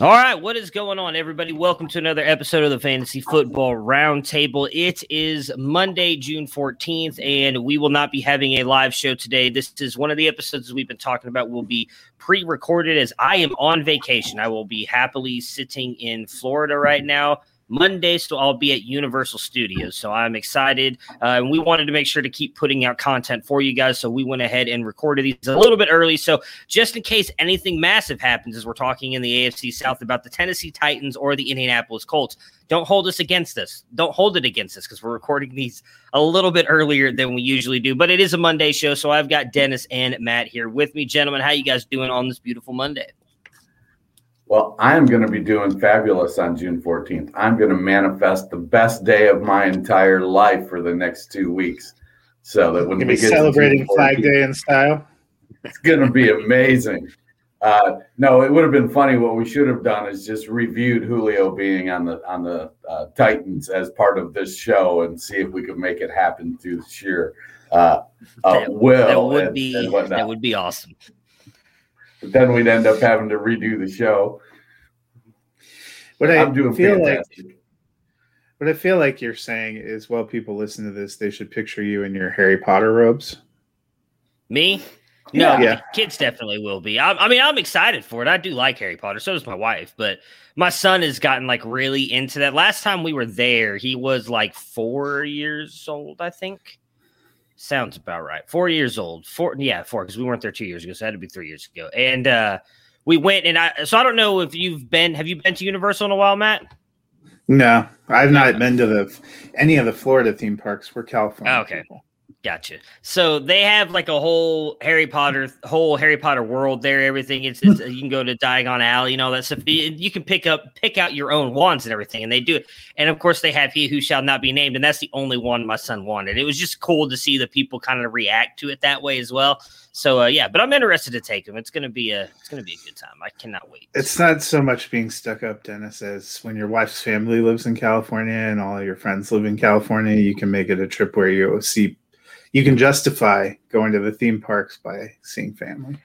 All right, what is going on, everybody? Welcome to another episode of the Fantasy Football Roundtable. It is Monday, June 14th, and we will not be having a live show today. This is one of the episodes we've been talking about will be pre-recorded as I am on vacation. I will be happily sitting in Florida right now. Monday, so I'll be at Universal Studios. So I'm excited. Uh, and we wanted to make sure to keep putting out content for you guys. So we went ahead and recorded these a little bit early. So just in case anything massive happens, as we're talking in the AFC South about the Tennessee Titans or the Indianapolis Colts, don't hold us against us. Don't hold it against us because we're recording these a little bit earlier than we usually do. But it is a Monday show. So I've got Dennis and Matt here with me. Gentlemen, how you guys doing on this beautiful Monday? Well, I'm going to be doing fabulous on June 14th. I'm going to manifest the best day of my entire life for the next two weeks. So that when we we be get to celebrating June Flag Day in style. it's going to be amazing. Uh, no, it would have been funny. What we should have done is just reviewed Julio being on the on the uh, Titans as part of this show and see if we could make it happen through sheer uh, uh, That- will. that would and- be and that would be awesome. But then we'd end up having to redo the show. What I I'm doing feel fantastic. like what I feel like you're saying is while people listen to this, they should picture you in your Harry Potter robes. Me? No, Yeah. kids definitely will be. I, I mean, I'm excited for it. I do like Harry Potter. So does my wife. But my son has gotten like really into that. Last time we were there, he was like four years old, I think. Sounds about right. Four years old. Four, yeah, four, because we weren't there two years ago. So it had to be three years ago. And uh we went and I so I don't know if you've been have you been to Universal in a while, Matt? No, I've not been to the any of the Florida theme parks. We're California. Oh, okay. people. Gotcha. So they have like a whole Harry Potter, whole Harry Potter world there. Everything. It's, it's you can go to Diagon Alley, you know that stuff. You you can pick up, pick out your own wands and everything, and they do it. And of course, they have "He Who Shall Not Be Named," and that's the only one my son wanted. It was just cool to see the people kind of react to it that way as well. So uh, yeah, but I'm interested to take him. It's gonna be a, it's gonna be a good time. I cannot wait. It's not so much being stuck up, Dennis, as when your wife's family lives in California and all your friends live in California, you can make it a trip where you see you can justify going to the theme parks by seeing family.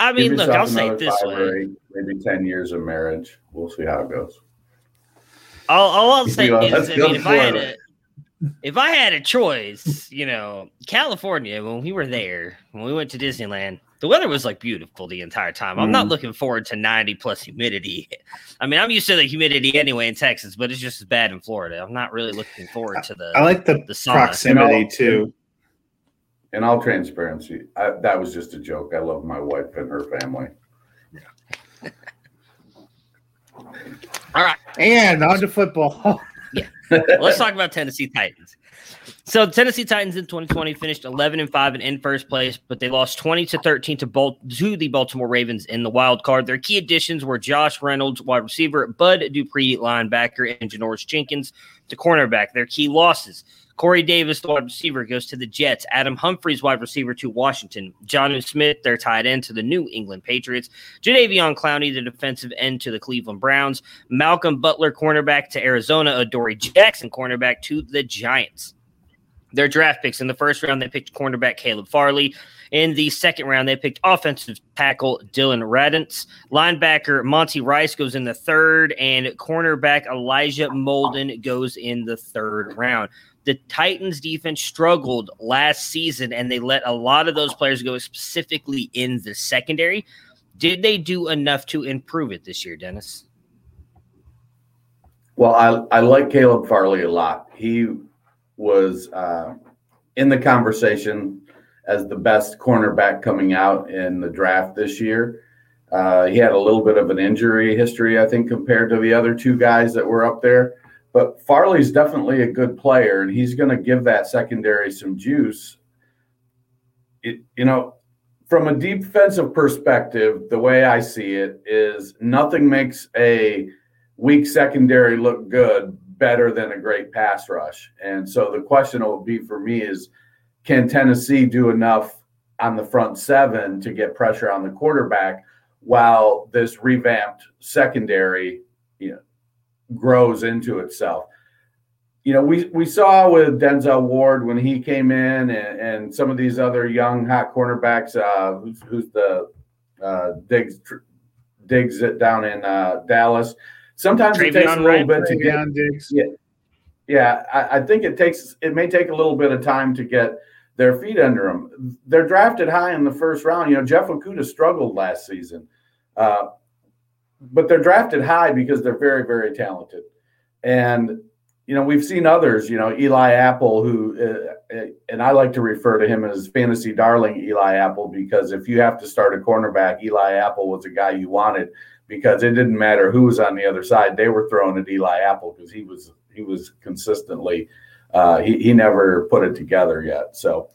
I mean, look, I'll say it this five way. maybe ten years of marriage. We'll see how it goes. All, all I'll say Yeah, is, I mean, if I had a, if I had a choice, you know, California when we were there, when we went to Disneyland, the weather was like beautiful the entire time. I'm not Mhm. looking forward to 90 plus humidity. I mean, I'm used to the humidity anyway in Texas, but it's just as bad in Florida. I'm not really looking forward to the. I like the, the sauna. proximity You know, too. In all transparency, I, that was just a joke. I love my wife and her family. Yeah. All right. And on to football. yeah. Let's talk about Tennessee Titans. So the Tennessee Titans in 2020 finished 11 and 5 and in first place, but they lost 20 to 13 to, Bal- to the Baltimore Ravens in the wild card. Their key additions were Josh Reynolds, wide receiver, Bud Dupree, linebacker, and Janoris Jenkins, the cornerback. Their key losses. Corey Davis, the wide receiver, goes to the Jets. Adam Humphries, wide receiver, to Washington. Jonnu Smith, their tight end, to the New England Patriots. Jadeveon Clowney, the defensive end, to the Cleveland Browns. Malcolm Butler, cornerback, to Arizona. Adoree Jackson, cornerback, to the Giants. Their draft picks in the first round, they picked cornerback Caleb Farley. In the second round, they picked offensive tackle Dillon Radunz. Linebacker Monty Rice goes in the third, and cornerback Elijah Molden goes in the third round. The Titans defense struggled last season and they let a lot of those players go specifically in the secondary. Did they do enough to improve it this year, Dennis? Well, I, I like Caleb Farley a lot. He was uh, in the conversation as the best cornerback coming out in the draft this year. Uh, he had a little bit of an injury history, I think, compared to the other two guys that were up there. But Farley's definitely a good player, and he's going to give that secondary some juice. It, you know, from a defensive perspective, the way I see it is nothing makes a weak secondary look good better than a great pass rush. And so the question will be for me is can Tennessee do enough on the front seven to get pressure on the quarterback while this revamped secondary you know, grows into itself? You know, we, we saw with Denzel Ward when he came in and, and some of these other young hot cornerbacks, uh, who's, who's the uh, digs Diggs it down in uh, Dallas. Sometimes Trevon it takes a little bit to get. Diggs. Yeah, yeah I, I think it takes. It may take a little bit of time to get their feet under them. They're drafted high in the first round. You know, Jeff Okudah struggled last season, uh, but they're drafted high because they're very, very talented. And you know, we've seen others. You know, Eli Apple, who, uh, uh, and I like to refer to him as fantasy darling Eli Apple because if you have to start a cornerback, Eli Apple was a guy you wanted because it didn't matter who was on the other side. They were throwing at Eli Apple because he was he was consistently uh, he, he never put it together yet. So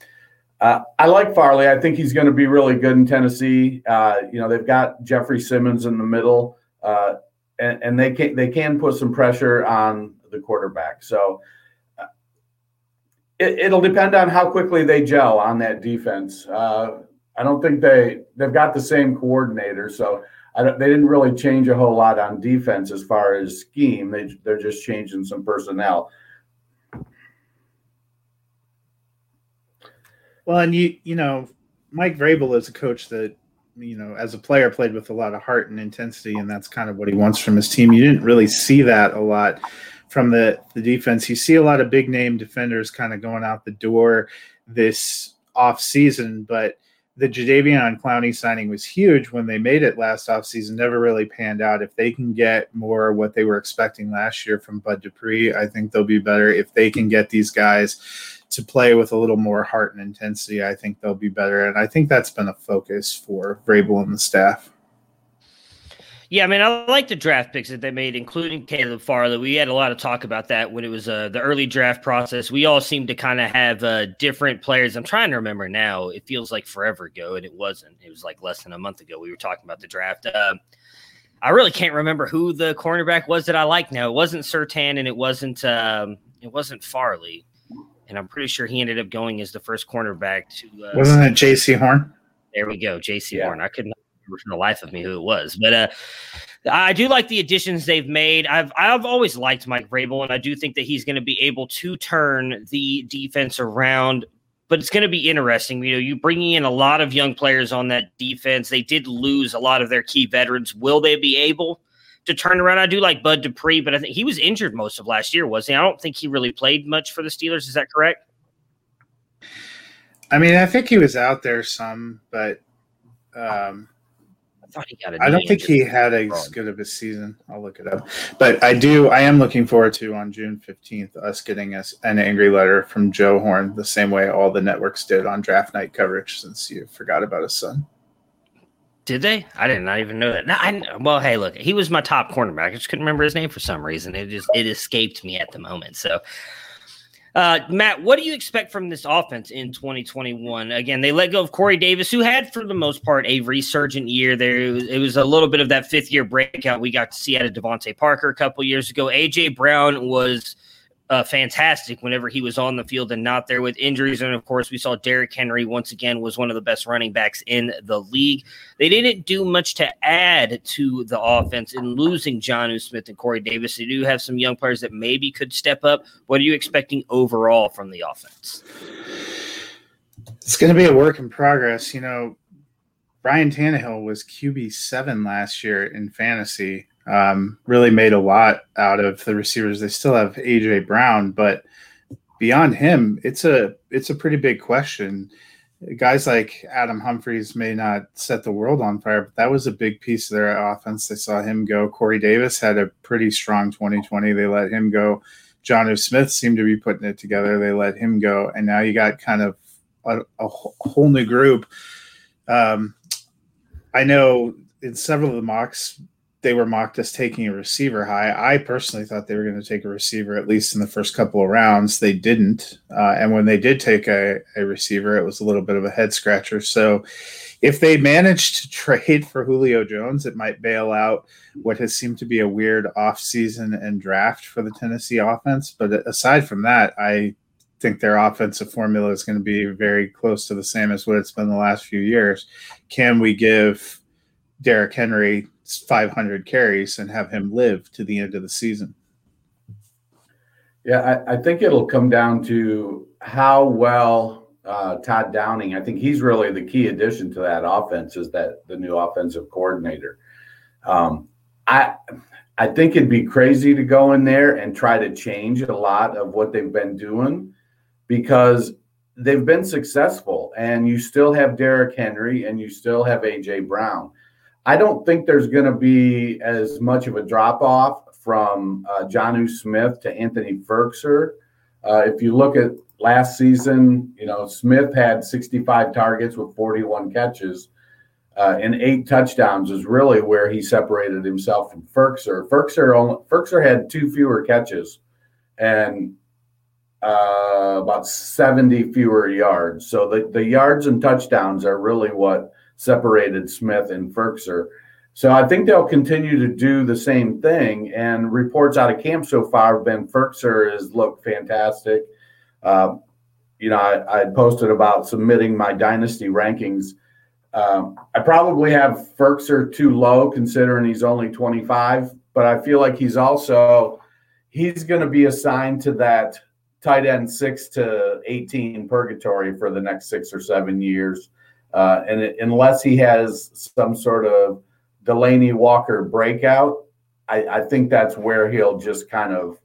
uh, I like Farley. I think he's going to be really good in Tennessee. Uh, you know, they've got Jeffrey Simmons in the middle, uh, and, and, they can they can put some pressure on the quarterback. So uh, it, will depend on how quickly they gel on that defense. Uh, I don't think they they've got the same coordinator, so they didn't really change a whole lot on defense as far as scheme. They they're just changing some personnel. Well, and you you know, Mike Vrabel is a coach that you know, as a player, played with a lot of heart and intensity, and that's kind of what he wants from his team. You didn't really see that a lot from the the defense. You see a lot of big name defenders kind of going out the door this off season, but the Jadeveon Clowney signing was huge when they made it last offseason. Never really panned out. If they can get more what they were expecting last year from Bud Dupree, I think they'll be better. If they can get these guys to play with a little more heart and intensity, I think they'll be better. And I think that's been a focus for Vrabel and the staff. Yeah, I mean, I like the draft picks that they made, including Caleb Farley. We had a lot of talk about that when it was uh, the early draft process. We all seemed to kind of have uh, different players. I'm trying to remember now. It feels like forever ago, and it wasn't. It was like less than a month ago. We were talking about the draft. Uh, I really can't remember who the cornerback was that I like now. It wasn't Surtain, and it wasn't um, it wasn't Farley and I'm pretty sure he ended up going as the first cornerback to. Uh, Wasn't it Jaycee Horn? There we go, J.C. yeah. Horn. I couldn't remember for the life of me who it was, but uh, I do like the additions they've made. I've I've always liked Mike Vrabel, and I do think that he's going to be able to turn the defense around. But it's going to be interesting. You know, you bringing in a lot of young players on that defense. They did lose a lot of their key veterans. Will they be able? To turn around. I do like Bud Dupree, but I think he was injured most of last year, was he? I don't think he really played much for the Steelers. Is that correct? I mean, I think he was out there some, but um, I thought he got. I don't think he had as good of a season. I'll look it up, but I do. I am looking forward to on June fifteenth us getting us an angry letter from Joe Horn, the same way all the networks did on draft night coverage, since you forgot about his son. Did they? I did not even know that. No, I, well, hey, look, he was my top cornerback. I just couldn't remember his name for some reason. It just it escaped me at the moment. So, uh, Matt, what do you expect from this offense in 2021? Again, they let go of Corey Davis, who had, for the most part, a resurgent year. There, it was, it was a little bit of that fifth year breakout we got to see out of DeVante Parker a couple years ago. AJ Brown was uh, fantastic whenever he was on the field and not there with injuries. And of course, we saw Derrick Henry once again was one of the best running backs in the league. They didn't do much to add to the offense in losing Jonnu Smith and Corey Davis. They do have some young players that maybe could step up. What are you expecting overall from the offense? It's going to be a work in progress. You know, Brian Tannehill was QB seven last year in fantasy um, really made a lot out of the receivers. They still have AJ Brown, but beyond him, it's a it's a pretty big question. Guys like Adam Humphries may not set the world on fire, but that was a big piece of their offense. They saw him go. Corey Davis had a pretty strong 2020. They let him go. Jonnu Smith seemed to be putting it together. They let him go, and now you got kind of a, a whole new group. Um, I know in several of the mocks, they were mocked as taking a receiver high. I personally thought they were going to take a receiver at least in the first couple of rounds. They didn't, uh, and when they did take a, a receiver, it was a little bit of a head scratcher. So, if they manage to trade for Julio Jones, it might bail out what has seemed to be a weird offseason and draft for the Tennessee offense. But aside from that, I think their offensive formula is going to be very close to the same as what it's been the last few years. Can we give Derrick Henry 500 carries and have him live to the end of the season? Yeah, I, I think it'll come down to how well uh, Todd Downing. I think he's really the key addition to that offense. Is that the new offensive coordinator? Um, I I think it'd be crazy to go in there and try to change a lot of what they've been doing because they've been successful and you still have Derrick Henry and you still have AJ Brown. I don't think there's going to be as much of a drop off from uh, Jonnu Smith to Anthony Firkser. Uh, if you look at last season, you know, Smith had 65 targets with 41 catches. Uh, and eight touchdowns is really where he separated himself from Firkser. Firkser only Firkser had two fewer catches, and uh, about 70 fewer yards. So the, the yards and touchdowns are really what separated Smith and Firkser. So I think they'll continue to do the same thing. And reports out of camp so far have been Firkser has looked fantastic. Uh, you know, I, I, posted about submitting my dynasty rankings. Um, I probably have Firkser too low considering he's only 25, but I feel like he's also he's going to be assigned to that tight end six to 18 purgatory for the next six or seven years. Uh, and it, unless he has some sort of Delanie Walker breakout, I, I, think that's where he'll just kind of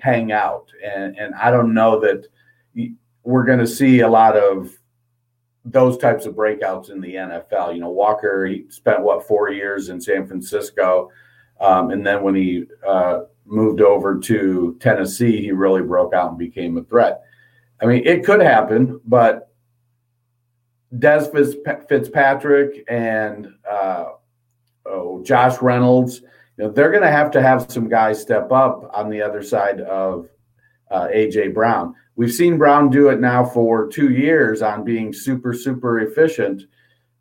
hang out. And, and I don't know that we're going to see a lot of those types of breakouts in the NFL. You know, Walker, he spent what, four years in San Francisco. Um, and then when he uh, moved over to Tennessee, he really broke out and became a threat. I mean, it could happen, but Dez Fitzpatrick and uh, oh, Josh Reynolds, you know, they're going to have to have some guys step up on the other side of uh, AJ Brown. We've seen Brown do it now for two years on being super, super efficient,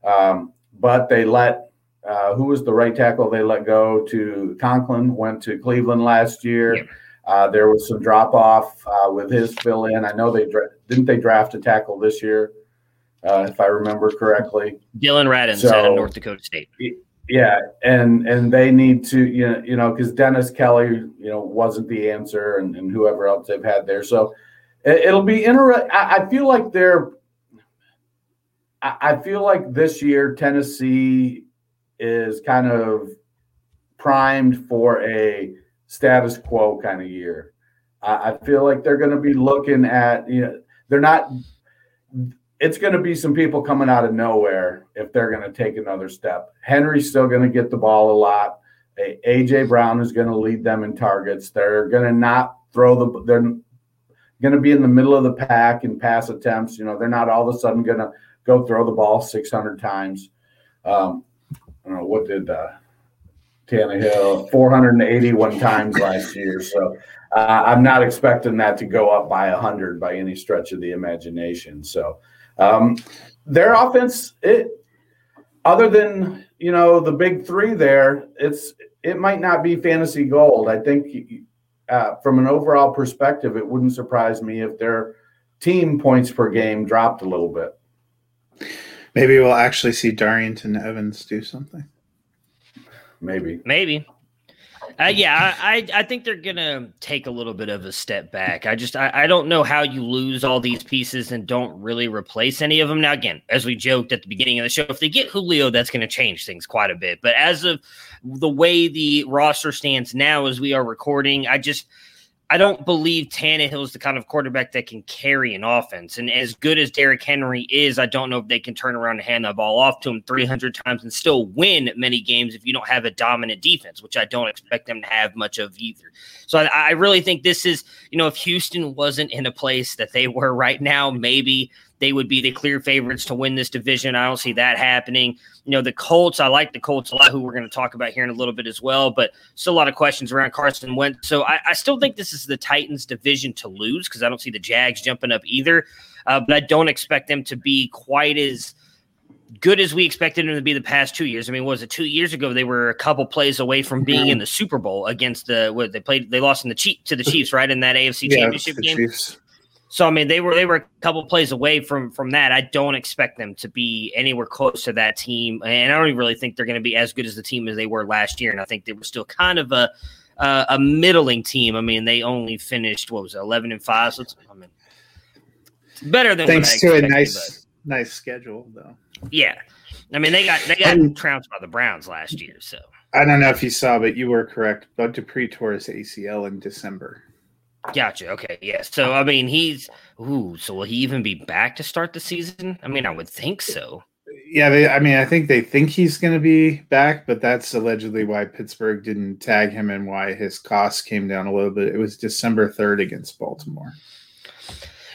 um, but they let uh, who was the right tackle they let go to Conklin, went to Cleveland last year. Uh, there was some drop off uh, with his fill in. I know they dra- didn't they draft a tackle this year, uh, if I remember correctly. Dillon Radunz so, out of North Dakota State. Yeah, and and they need to you know you know because Dennis Kelly you know wasn't the answer and, and whoever else they've had there. So it, will be interesting. I feel like they're. I feel like this year Tennessee is kind of primed for a status quo kind of year. I, I feel like they're going to be looking at, you know, they're not, it's going to be some people coming out of nowhere if they're going to take another step. Henry's still going to get the ball a lot. AJ Brown is going to lead them in targets. They're going to not throw the, they're going to be in the middle of the pack in pass attempts. You know, they're not all of a sudden going to go throw the ball 600 times. Um, don't know what did uh, Tannehill 481 times last year. So uh, I'm not expecting that to go up by 100 by any stretch of the imagination. So um, their offense, it other than you know the big three there, it's it might not be fantasy gold. I think uh, from an overall perspective, it wouldn't surprise me if their team points per game dropped a little bit. Maybe we'll actually see Darrynton Evans do something. Maybe. Maybe. Uh, yeah, I, I think they're gonna take a little bit of a step back. I just I, I don't know how you lose all these pieces and don't really replace any of them. Now, again, as we joked at the beginning of the show, if they get Julio, that's to change things quite a bit. But as of the way the roster stands now, as we are recording, I just I don't believe Tannehill is the kind of quarterback that can carry an offense. And as good as Derrick Henry is, I don't know if they can turn around and hand the ball off to him 300 times and still win many games if you don't have a dominant defense, which I don't expect them to have much of either. So I, I really think this is, you know, if Houston wasn't in a place that they were right now, maybe they would be the clear favorites to win this division. I don't see that happening. You know, the Colts, I like the Colts a lot, who we're going to talk about here in a little bit as well, but still a lot of questions around Carson Wentz. So I, I still think this is the Titans' division to lose because I don't see the Jags jumping up either. Uh, but I don't expect them to be quite as good as we expected them to be the past two years. I mean, was it two years ago? They were a couple plays away from being in the Super Bowl against the what they played. They lost in the Chief to the Chiefs, right, in that AFC Yeah, Championship game. Chiefs. So I mean, they were they were a couple plays away from from that. I don't expect them to be anywhere close to that team, and I don't even really think they're going to be as good as the team as they were last year. And I think they were still kind of a uh, a middling team. I mean, they only finished what was it, eleven and five. So it's, I mean, better than Thanks to a nice nice schedule, though. yeah. I mean, they got they got Um, trounced by the Browns last year. So I don't know if you saw, but you were correct. Bud Dupree tore his ACL in December. Gotcha. Okay, yeah. So I mean, he's ooh. So will he even be back to start the season? I mean, I would think so. Yeah, they, I mean, I think they think he's going to be back, but that's allegedly why Pittsburgh didn't tag him and why his costs came down a little bit. It was December 3rd against Baltimore.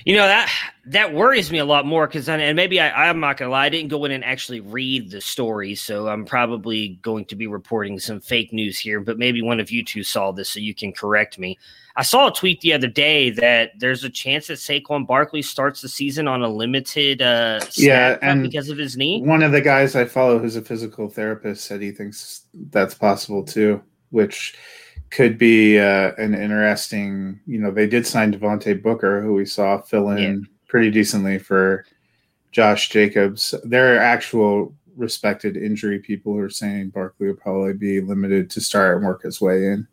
You know that that worries me a lot more because and maybe I, I'm not gonna lie, I didn't go in and actually read the story, so I'm probably going to be reporting some fake news here. But maybe one of you two saw this, so you can correct me. I saw a tweet the other day that there's a chance that Saquon Barkley starts the season on a limited uh, Yeah, and because of his knee. One of the guys I follow who's a physical therapist said he thinks that's possible too, which could be uh, an interesting. You know, they did sign Devontae Booker, who we saw fill in Yeah. pretty decently for Josh Jacobs. There are actual respected injury people who are saying Barkley will probably be limited to start and work his way in.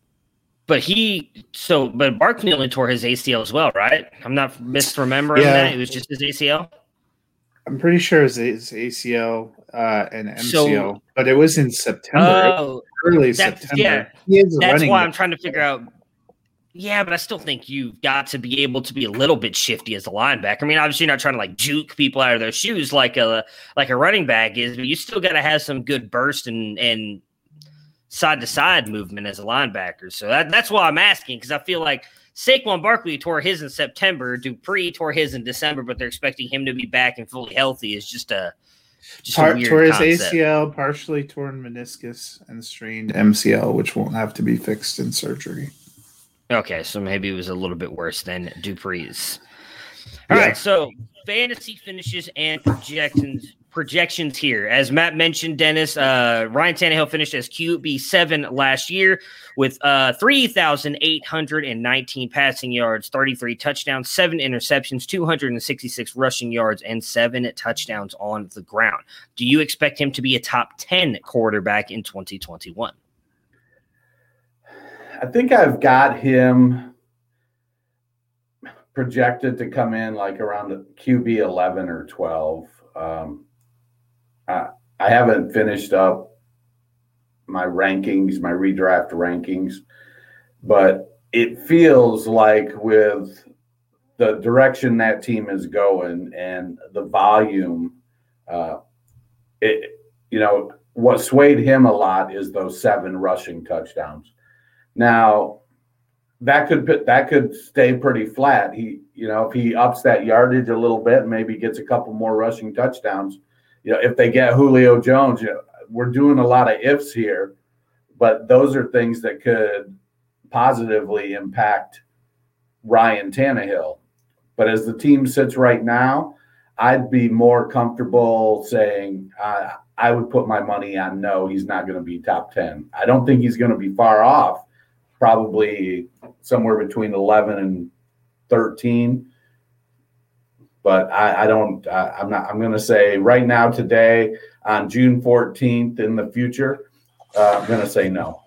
But he so but Barkley only tore his ACL as well, right? I'm not misremembering Yeah. that. It was just his ACL. I'm pretty sure it's it's ACL uh, and MCL, So- but it was in September, Oh, early that's- September. yeah. That's why. I'm trying to figure out. Yeah, but I still think you've got to be able to be a little bit shifty as a linebacker. I mean, obviously, you're not trying to like juke people out of their shoes like a like a running back is, but you still got to have some good burst and and side to side movement as a linebacker. So that, that's why I'm asking because I feel like Saquon Barkley tore his in September, Dupree tore his in December, but they're expecting him to be back and fully healthy. Is just a just a Par- weird tore his concept. ACL, partially torn meniscus, and strained MCL, which won't have to be fixed in surgery. Okay, so maybe it was a little bit worse than Dupree's. All right, Yeah. so fantasy finishes and projections projections here. As Matt mentioned, Dennis, uh, Ryan Tannehill finished as QB seven last year with uh, three thousand eight hundred and nineteen passing yards, thirty three touchdowns, seven interceptions, two hundred and sixty six rushing yards, and seven touchdowns on the ground. Do you expect him to be a top ten quarterback in twenty twenty one? I think I've got him projected to come in like around QB 11 or 12. Um, I, I haven't finished up my rankings, my redraft rankings, but it feels like with the direction that team is going and the volume, uh, it, you know, what swayed him a lot is those seven rushing touchdowns. Now, that could that could stay pretty flat. He, you know, if he ups that yardage a little bit, maybe gets a couple more rushing touchdowns. You know, if they get Julio Jones, you know, we're doing a lot of ifs here, but those are things that could positively impact Ryan Tannehill. But as the team sits right now, I'd be more comfortable saying I would put my money on no, he's not going to be top 10. I don't think he's going to be far off, probably somewhere between 11 and 13. But I, I don't, I, I'm not, I'm going to say right now, today, on June 14th in the future, uh, I'm going to say no.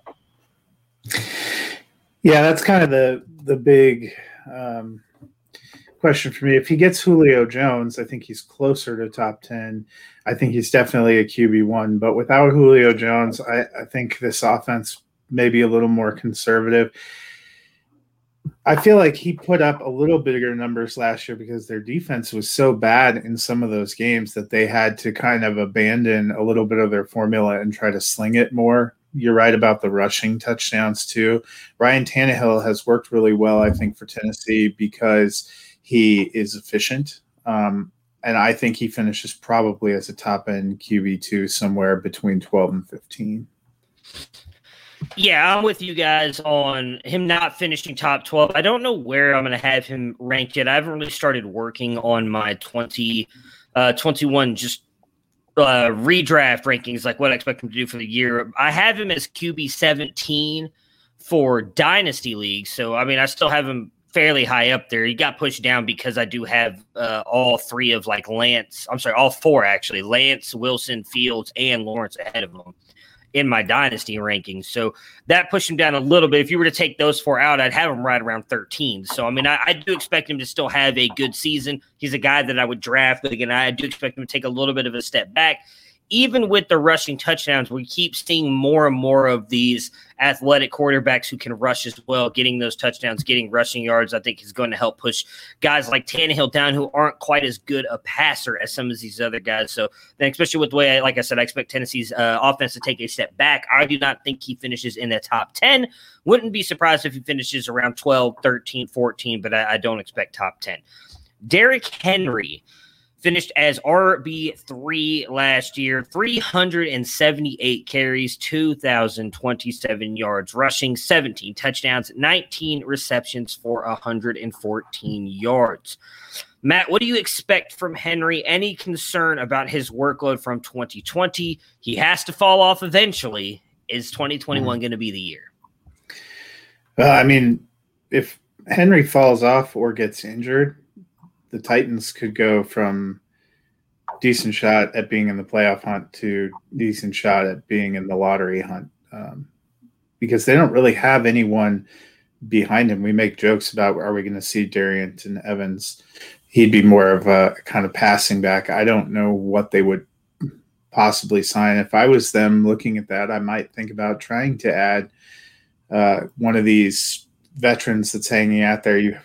Yeah, that's kind of the the big um, question for me. If he gets Julio Jones, I think he's closer to top ten. I think he's definitely a QB one. But without Julio Jones, I, I think this offense may be a little more conservative. I feel like he put up a little bigger numbers last year because their defense was so bad in some of those games that they had to kind of abandon a little bit of their formula and try to sling it more. You're right about the rushing touchdowns too. Ryan Tannehill has worked really well, I think, for Tennessee because he is efficient. Um, and I think he finishes probably as a top end QB2 somewhere between 12 and 15. Yeah, I'm with you guys on him not finishing top 12. I don't know where I'm going to have him ranked yet. I haven't really started working on my 20, uh, 21 just uh, redraft rankings, like what I expect him to do for the year. I have him as QB 17 for Dynasty League. So, I mean, I still have him fairly high up there. He got pushed down because I do have uh, all three of like Lance. I'm sorry, all four actually Lance, Wilson, Fields, and Lawrence ahead of him in my dynasty rankings. So that pushed him down a little bit. If you were to take those four out, I'd have him right around 13. So, I mean, I, I, do expect him to still have a good season. He's a guy that I would draft, but again, I do expect him to take a little bit of a step back even with the rushing touchdowns, we keep seeing more and more of these athletic quarterbacks who can rush as well, getting those touchdowns, getting rushing yards. I think is going to help push guys like Tannehill down who aren't quite as good a passer as some of these other guys. So then, especially with the way, I, like I said, I expect Tennessee's uh, offense to take a step back. I do not think he finishes in the top 10. Wouldn't be surprised if he finishes around 12, 13, 14, but I, I don't expect top 10. Derrick Henry finished as RB3 last year, 378 carries, 2,027 yards rushing, 17 touchdowns, 19 receptions for 114 yards. Matt, what do you expect from Henry? Any concern about his workload from 2020? He has to fall off eventually. Is 2021 mm-hmm. going to be the year? Uh, I mean, if Henry falls off or gets injured, the Titans could go from decent shot at being in the playoff hunt to decent shot at being in the lottery hunt um, because they don't really have anyone behind him. We make jokes about are we going to see Darrynton Evans? He'd be more of a kind of passing back. I don't know what they would possibly sign. If I was them looking at that, I might think about trying to add uh, one of these veterans that's hanging out there. You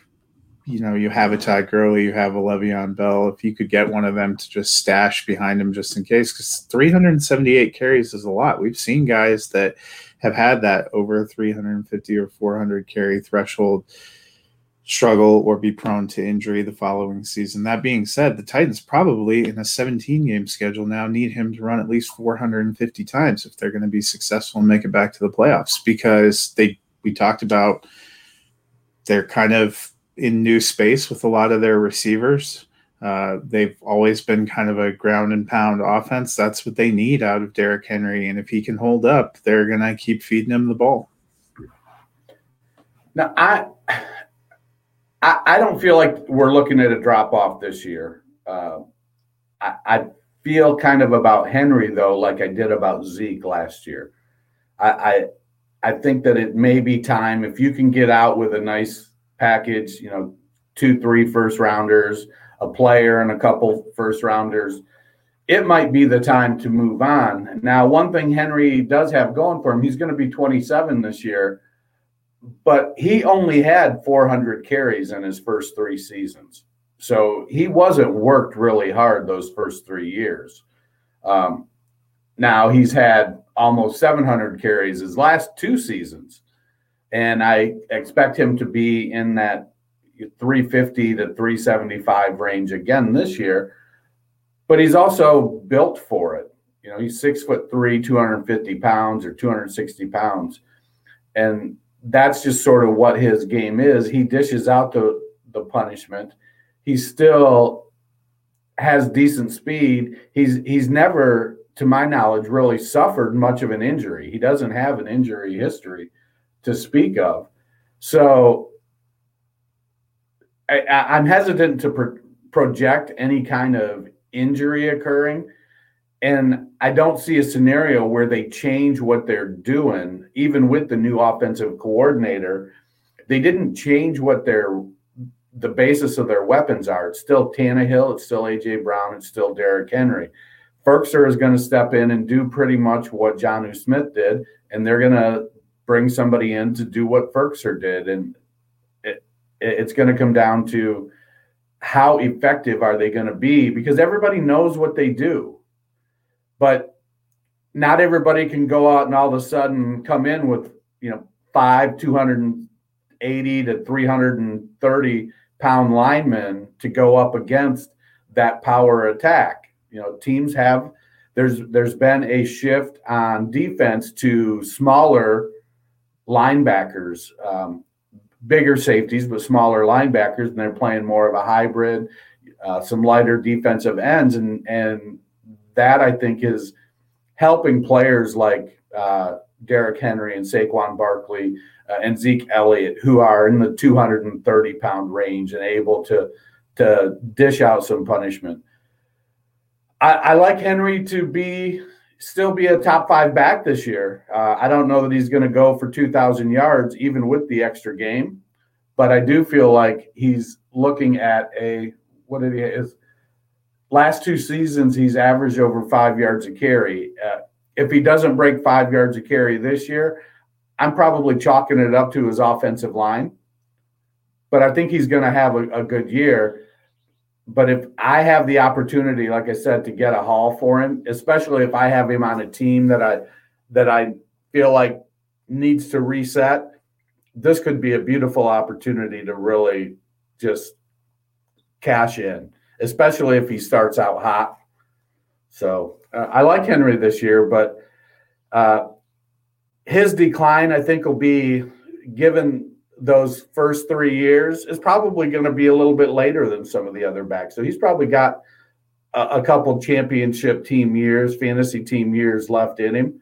you know, you have a Todd Gurley, you have a Le'Veon Bell. If you could get one of them to just stash behind him just in case, because 378 carries is a lot. We've seen guys that have had that over 350 or 400 carry threshold struggle or be prone to injury the following season. That being said, the Titans probably in a 17 game schedule now need him to run at least 450 times if they're going to be successful and make it back to the playoffs because they we talked about they're kind of in new space with a lot of their receivers. Uh, they've always been kind of a ground and pound offense. That's what they need out of Derrick Henry. And if he can hold up, they're going to keep feeding him the ball. Now, I, I, I don't feel like we're looking at a drop off this year. Uh, I, I feel kind of about Henry though, like I did about Zeke last year. I, I, I think that it may be time if you can get out with a nice package, you know, two, three first rounders, a player, and a couple first rounders, it might be the time to move on. Now, one thing Henry does have going for him, he's going to be 27 this year, but he only had 400 carries in his first three seasons. So he wasn't worked really hard those first three years. Um, now he's had almost 700 carries his last two seasons and I expect him to be in that 350 to 375 range again this year. But he's also built for it. You know, he's six foot three, 250 pounds or 260 pounds. And that's just sort of what his game is. He dishes out the, the punishment. He still has decent speed. He's he's never, to my knowledge, really suffered much of an injury. He doesn't have an injury history to speak of. So I, am hesitant to pro- project any kind of injury occurring. And I don't see a scenario where they change what they're doing, even with the new offensive coordinator. They didn't change what their the basis of their weapons are. It's still Tannehill, it's still AJ Brown, it's still Derrick Henry. Firkser is going to step in and do pretty much what Jonnu Smith did, and they're going to bring somebody in to do what Firkser did. And it, It's going to come down to how effective are they going to be because everybody knows what they do. But not everybody can go out and all of a sudden come in with, you know, five, 280 to 330 pound linemen to go up against that power attack. You know, teams have there's there's been a shift on defense to smaller linebackers, um, bigger safeties, but smaller linebackers, and they're playing more of a hybrid, uh, some lighter defensive ends, and and that I think is helping players like uh, Derrick Henry and Saquon Barkley uh, and Zeke Elliott, who are in the 230 pound range and able to to dish out some punishment. I, I like Henry to be still be a top five back this year. Uh, I don't know that he's going to go for 2,000 yards, even with the extra game, but I do feel like he's looking at a what did he is last two seasons he's averaged over five yards a carry. Uh, if he doesn't break five yards a carry this year, I'm probably chalking it up to his offensive line. But I think he's going to have a, a good year. But if I have the opportunity, like I said, to get a haul for him, especially if I have him on a team that I that I feel like needs to reset, this could be a beautiful opportunity to really just cash in, especially if he starts out hot. So uh, I like Henry this year, but uh, his decline, I think, will be given those first three years is probably going to be a little bit later than some of the other backs. So he's probably got a, a couple championship team years, fantasy team years left in him.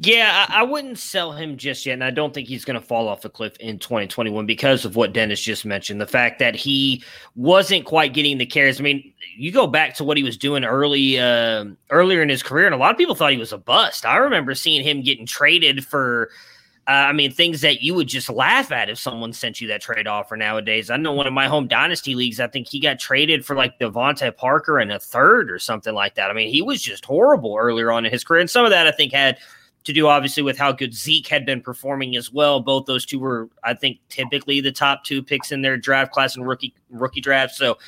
Yeah, I, wouldn't sell him just yet, and I don't think he's going to fall off the cliff in 2021 because of what Dennis just mentioned. The fact that he wasn't quite getting the carries. I mean, you go back to what he was doing early, uh, earlier in his career, and a lot of people thought he was a bust. I remember seeing him getting traded for. Uh, I mean, things that you would just laugh at if someone sent you that trade offer nowadays. I know one of my home dynasty leagues, I think he got traded for like DeVante Parker and a third or something like that. I mean, he was just horrible earlier on in his career. And some of that I think had to do obviously with how good Zeke had been performing as well. Both those two were, I think, typically the top two picks in their draft class and rookie rookie draft. So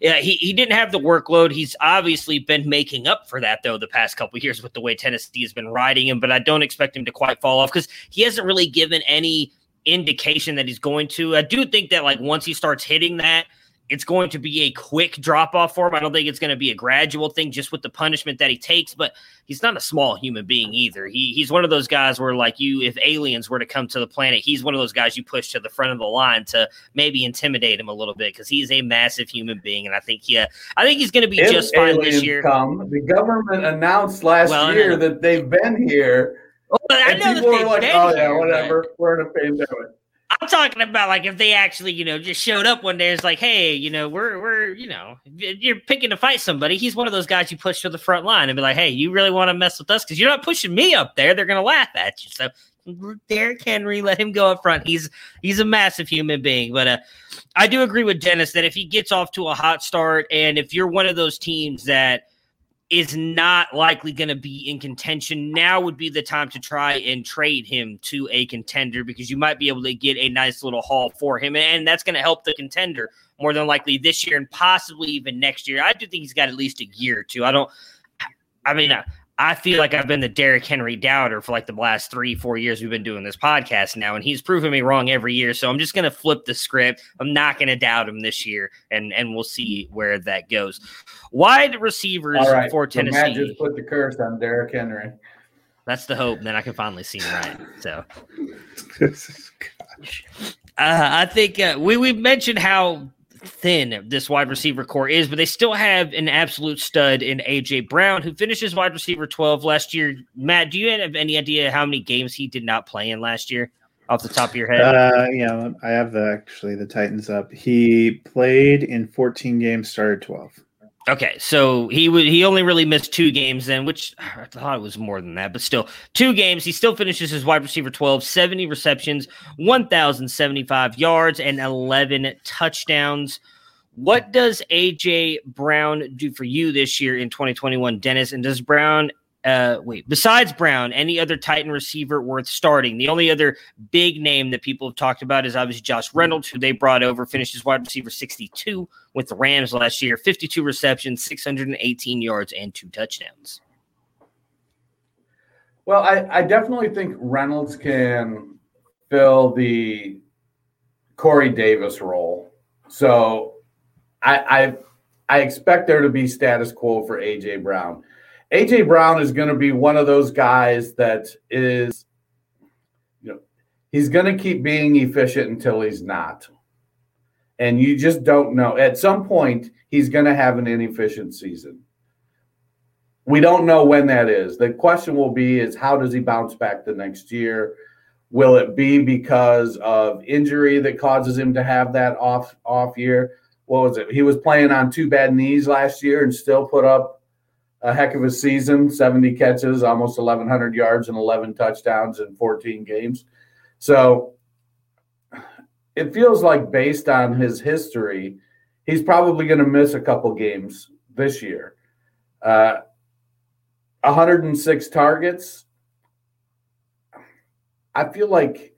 yeah, he, he didn't have the workload. He's obviously been making up for that though the past couple years with the way Tennessee has been riding him, but I don't expect him to quite fall off because he hasn't really given any indication that he's going to. I do think that like once he starts hitting that it's going to be a quick drop off for him. I don't think it's going to be a gradual thing just with the punishment that he takes, but he's not a small human being either. He he's one of those guys where like you if aliens were to come to the planet, he's one of those guys you push to the front of the line to maybe intimidate him a little bit cuz he's a massive human being and I think yeah, uh, I think he's going to be if just fine this year. Come, the government announced last well, year that they've been here. Well, I know that like, "Oh yeah, whatever. We're in a pandemic." I'm talking about like if they actually, you know, just showed up one day. It's like, hey, you know, we're we're, you know, you're picking to fight somebody. He's one of those guys you push to the front line and be like, hey, you really want to mess with us because you're not pushing me up there. They're gonna laugh at you. So Derrick Henry, let him go up front. He's he's a massive human being. But uh, I do agree with Dennis that if he gets off to a hot start, and if you're one of those teams that is not likely going to be in contention. Now would be the time to try and trade him to a contender because you might be able to get a nice little haul for him. And that's going to help the contender more than likely this year and possibly even next year. I do think he's got at least a year or two. I don't, I mean, feel like I've been the Derrick Henry doubter for like the last three, four years we've been doing this podcast now, and he's proven me wrong every year. So I'm just going to flip the script. I'm not going to doubt him this year, and and we'll see where that goes. Wide receivers right. for Tennessee. So Matt just put the curse on Derrick Henry. That's the hope. Then I can finally see him right. So, uh, I think uh, we we mentioned how thin this wide receiver corps is, but they still have an absolute stud in AJ Brown, who finishes wide receiver 12 last year. Matt, do you have any idea how many games he did not play in last year off the top of your head? Uh, yeah, I have the, actually the Titans up. He played in 14 games, started 12. Okay, so he would he only really missed two games then, which I thought it was more than that, but still two games. He still finishes his wide receiver 12, 70 receptions, 1,075 yards, and 11 touchdowns. What does AJ Brown do for you this year in 2021, Dennis? And does Brown uh, wait, besides Brown, any other Titan receiver worth starting? The only other big name that people have talked about is obviously Josh Reynolds, who they brought over, finished as wide receiver 62 with the Rams last year, 52 receptions, 618 yards, and two touchdowns. Well, I, I definitely think Reynolds can fill the Corey Davis role. So I, I I expect there to be status quo for AJ Brown. AJ Brown is going to be one of those guys that is, you know, he's going to keep being efficient until he's not. And you just don't know. At some point, he's going to have an inefficient season. We don't know when that is. The question will be is how does he bounce back the next year? Will it be because of injury that causes him to have that off off year? What was it? He was playing on two bad knees last year and still put up a heck of a season 70 catches, almost 1,100 yards, and 11 touchdowns in 14 games. So it feels like, based on his history, he's probably going to miss a couple games this year. Uh, 106 targets. I feel like,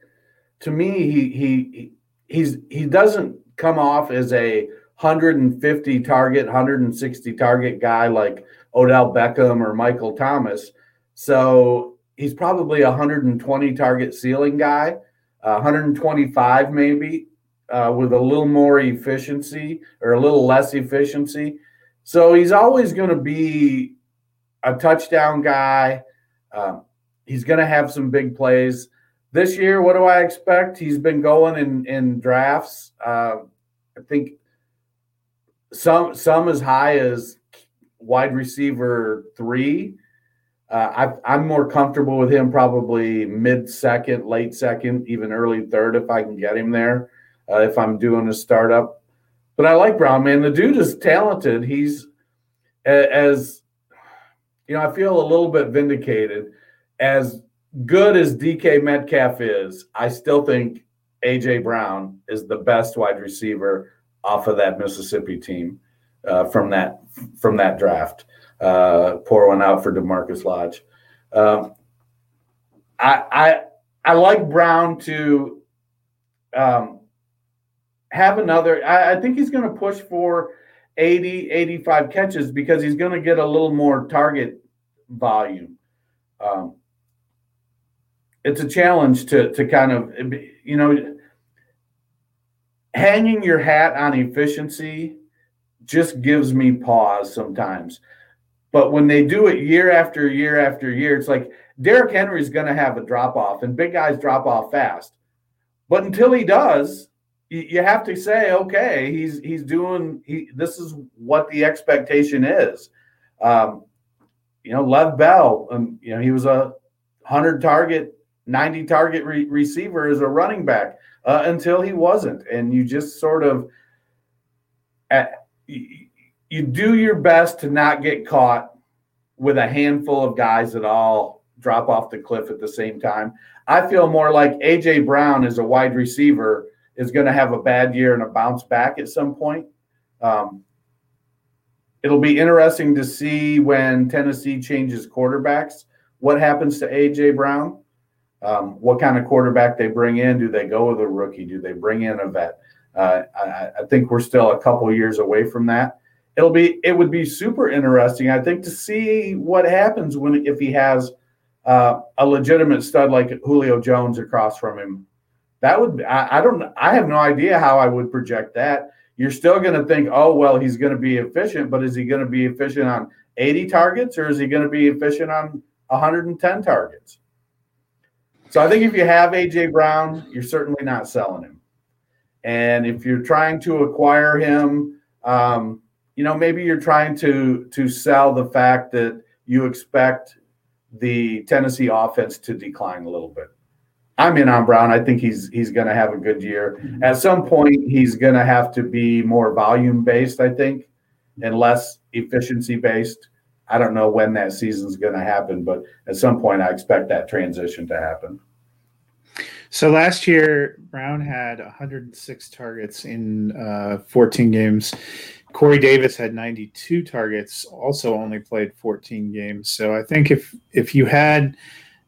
to me, he he he's he doesn't come off as a 150 target, 160 target guy like Odell Beckham or Michael Thomas. So he's probably a 120 target ceiling guy, uh, 125 maybe, uh, with a little more efficiency or a little less efficiency. So he's always going to be a touchdown guy. Um, he's going to have some big plays. This year, what do I expect? He's been going in in drafts. Uh, I think some some as high as wide receiver three. Uh, I, am more comfortable with him probably mid second, late second, even early third if I can get him there. Uh, if I'm doing a startup, but I like Brown, man. The dude is talented. He's as you know, I feel a little bit vindicated. As good as DK Metcalf is, I still think AJ Brown is the best wide receiver off of that Mississippi team uh, from that from that draft. Uh, pour one out for DaMarkus Lodge. Um, I, I I like Brown to um, have another. I, I think he's going to push for 80, 85 catches because he's going to get a little more target volume. Um, it's a challenge to to kind of you know hanging your hat on efficiency just gives me pause sometimes. But when they do it year after year after year, it's like Derrick Henry's going to have a drop off, and big guys drop off fast. But until he does, you have to say, okay, he's he's doing. He, this is what the expectation is. Um, you know, Lev Bell, um, you know, he was a hundred target, ninety target re- receiver as a running back uh, until he wasn't, and you just sort of. At, you do your best to not get caught with a handful of guys that all drop off the cliff at the same time. I feel more like AJ Brown as a wide receiver is going to have a bad year and a bounce back at some point. Um, it'll be interesting to see when Tennessee changes quarterbacks. What happens to AJ Brown? Um, what kind of quarterback they bring in? Do they go with a rookie? Do they bring in a vet? Uh, I, I, think we're still a couple years away from that. It'll be it would be super interesting, I think, to see what happens when if he has uh, a legitimate stud like Julio Jones across from him. That would I, I don't I have no idea how I would project that. You're still going to think, oh well, he's going to be efficient, but is he going to be efficient on 80 targets or is he going to be efficient on 110 targets? So I think if you have AJ Brown, you're certainly not selling him. And if you're trying to acquire him, um, you know, maybe you're trying to to sell the fact that you expect the Tennessee offense to decline a little bit. I'm in on Brown. I think he's he's going to have a good year. Mm-hmm. At some point, he's going to have to be more volume based, I think, and less efficiency based. I don't know when that season's going to happen, but at some point, I expect that transition to happen. So last year, Brown had 106 targets in uh, 14 games, Corey Davis had 92 targets, also only played 14 games. So I think if if you had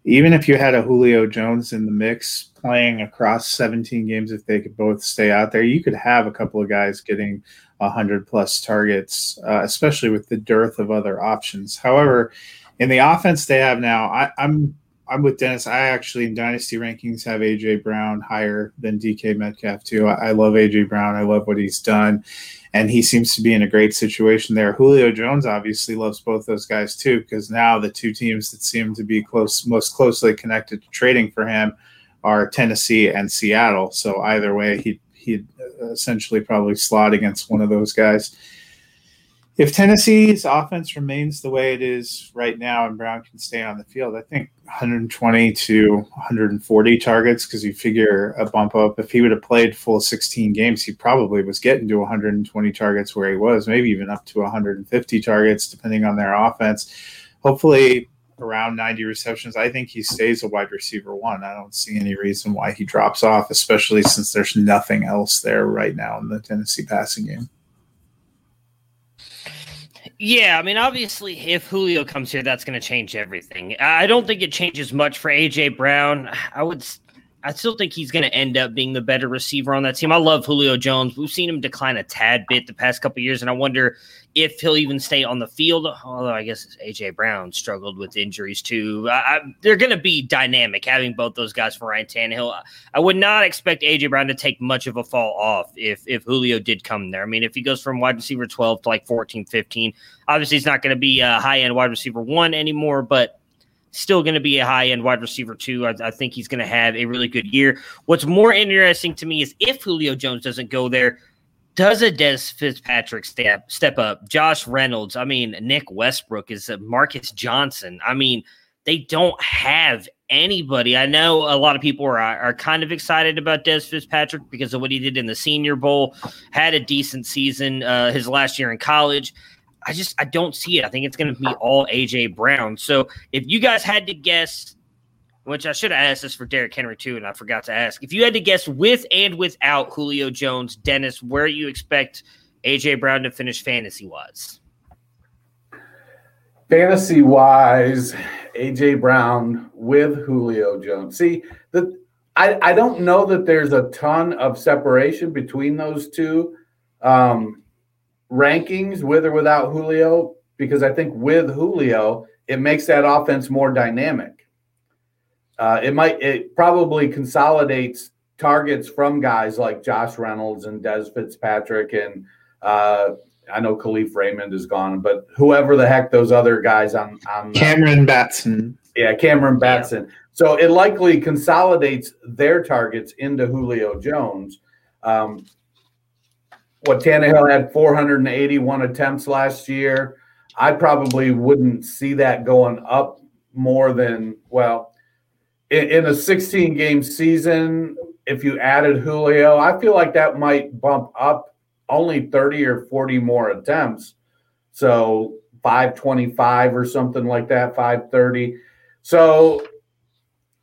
even if you had a Julio Jones in the mix playing across 17 games, if they could both stay out there, you could have a couple of guys getting 100 plus targets, uh, especially with the dearth of other options. However, in the offense they have now, I, I'm I'm with Dennis. I actually in dynasty rankings have AJ Brown higher than DK Metcalf too. I, I, love AJ Brown. I love what he's done, and he seems to be in a great situation there. Julio Jones obviously loves both those guys too, because now the two teams that seem to be close, most closely connected to trading for him, are Tennessee and Seattle. So either way, he he'd uh, essentially probably slot against one of those guys if Tennessee's offense remains the way it is right now and Brown can stay on the field, I think 120 to 140 targets because you figure a bump up. If he would have played full 16 games, he probably was getting to 120 targets where he was, maybe even up to 150 targets, depending on their offense. Hopefully, around 90 receptions. I think he stays a wide receiver one. I don't see any reason why he drops off, especially since there's nothing else there right now in the Tennessee passing game. Yeah, I mean, obviously, if Julio comes here, that's going to change everything. I don't think it changes much for AJ Brown. I would I still think he's going to end up being the better receiver on that team. I love Julio Jones. We've seen him decline a tad bit the past couple years, and I wonder if he'll even stay on the field. Although I guess AJ Brown struggled with injuries too. I, I, they're going to be dynamic having both those guys for Ryan Tannehill. I would not expect AJ Brown to take much of a fall off if if Julio did come there. I mean, if he goes from wide receiver 12 to like 14, 15, obviously he's not going to be a high end wide receiver one anymore, but still going to be a high end wide receiver too. I, I think he's going to have a really good year. What's more interesting to me is if Julio Jones doesn't go there, does a Dez Fitzpatrick step step up? Josh Reynolds, I mean Nick Westbrook is a Marcus Johnson. I mean they don't have anybody. I know a lot of people are are kind of excited about Dez Fitzpatrick because of what he did in the Senior Bowl. Had a decent season uh, his last year in college. I just I don't see it. I think it's going to be all AJ Brown. So if you guys had to guess, which I should have asked this for Derrick Henry too, and I forgot to ask, if you had to guess with and without Julio Jones, Dennis, where you expect AJ Brown to finish fantasy wise? Fantasy wise, AJ Brown with Julio Jones. See, the I, I don't know that there's a ton of separation between those two. Um, rankings with or without Julio because I think with Julio, it makes that offense more dynamic. Uh, it might, it probably consolidates targets from guys like Josh Reynolds and Dez Fitzpatrick and uh, I know Kalif Raymond is gone, but whoever the heck those other guys on on Cameron Batson, yeah, Cameron Batson. Yeah. So it likely consolidates their targets into Julio Jones. Um, what Tannehill had 481 attempts last year. I probably wouldn't see that going up more than well in, in a 16 game season. If you added Julio, I feel like that might bump up only 30 or 40 more attempts. So 525 or something like that, 530. So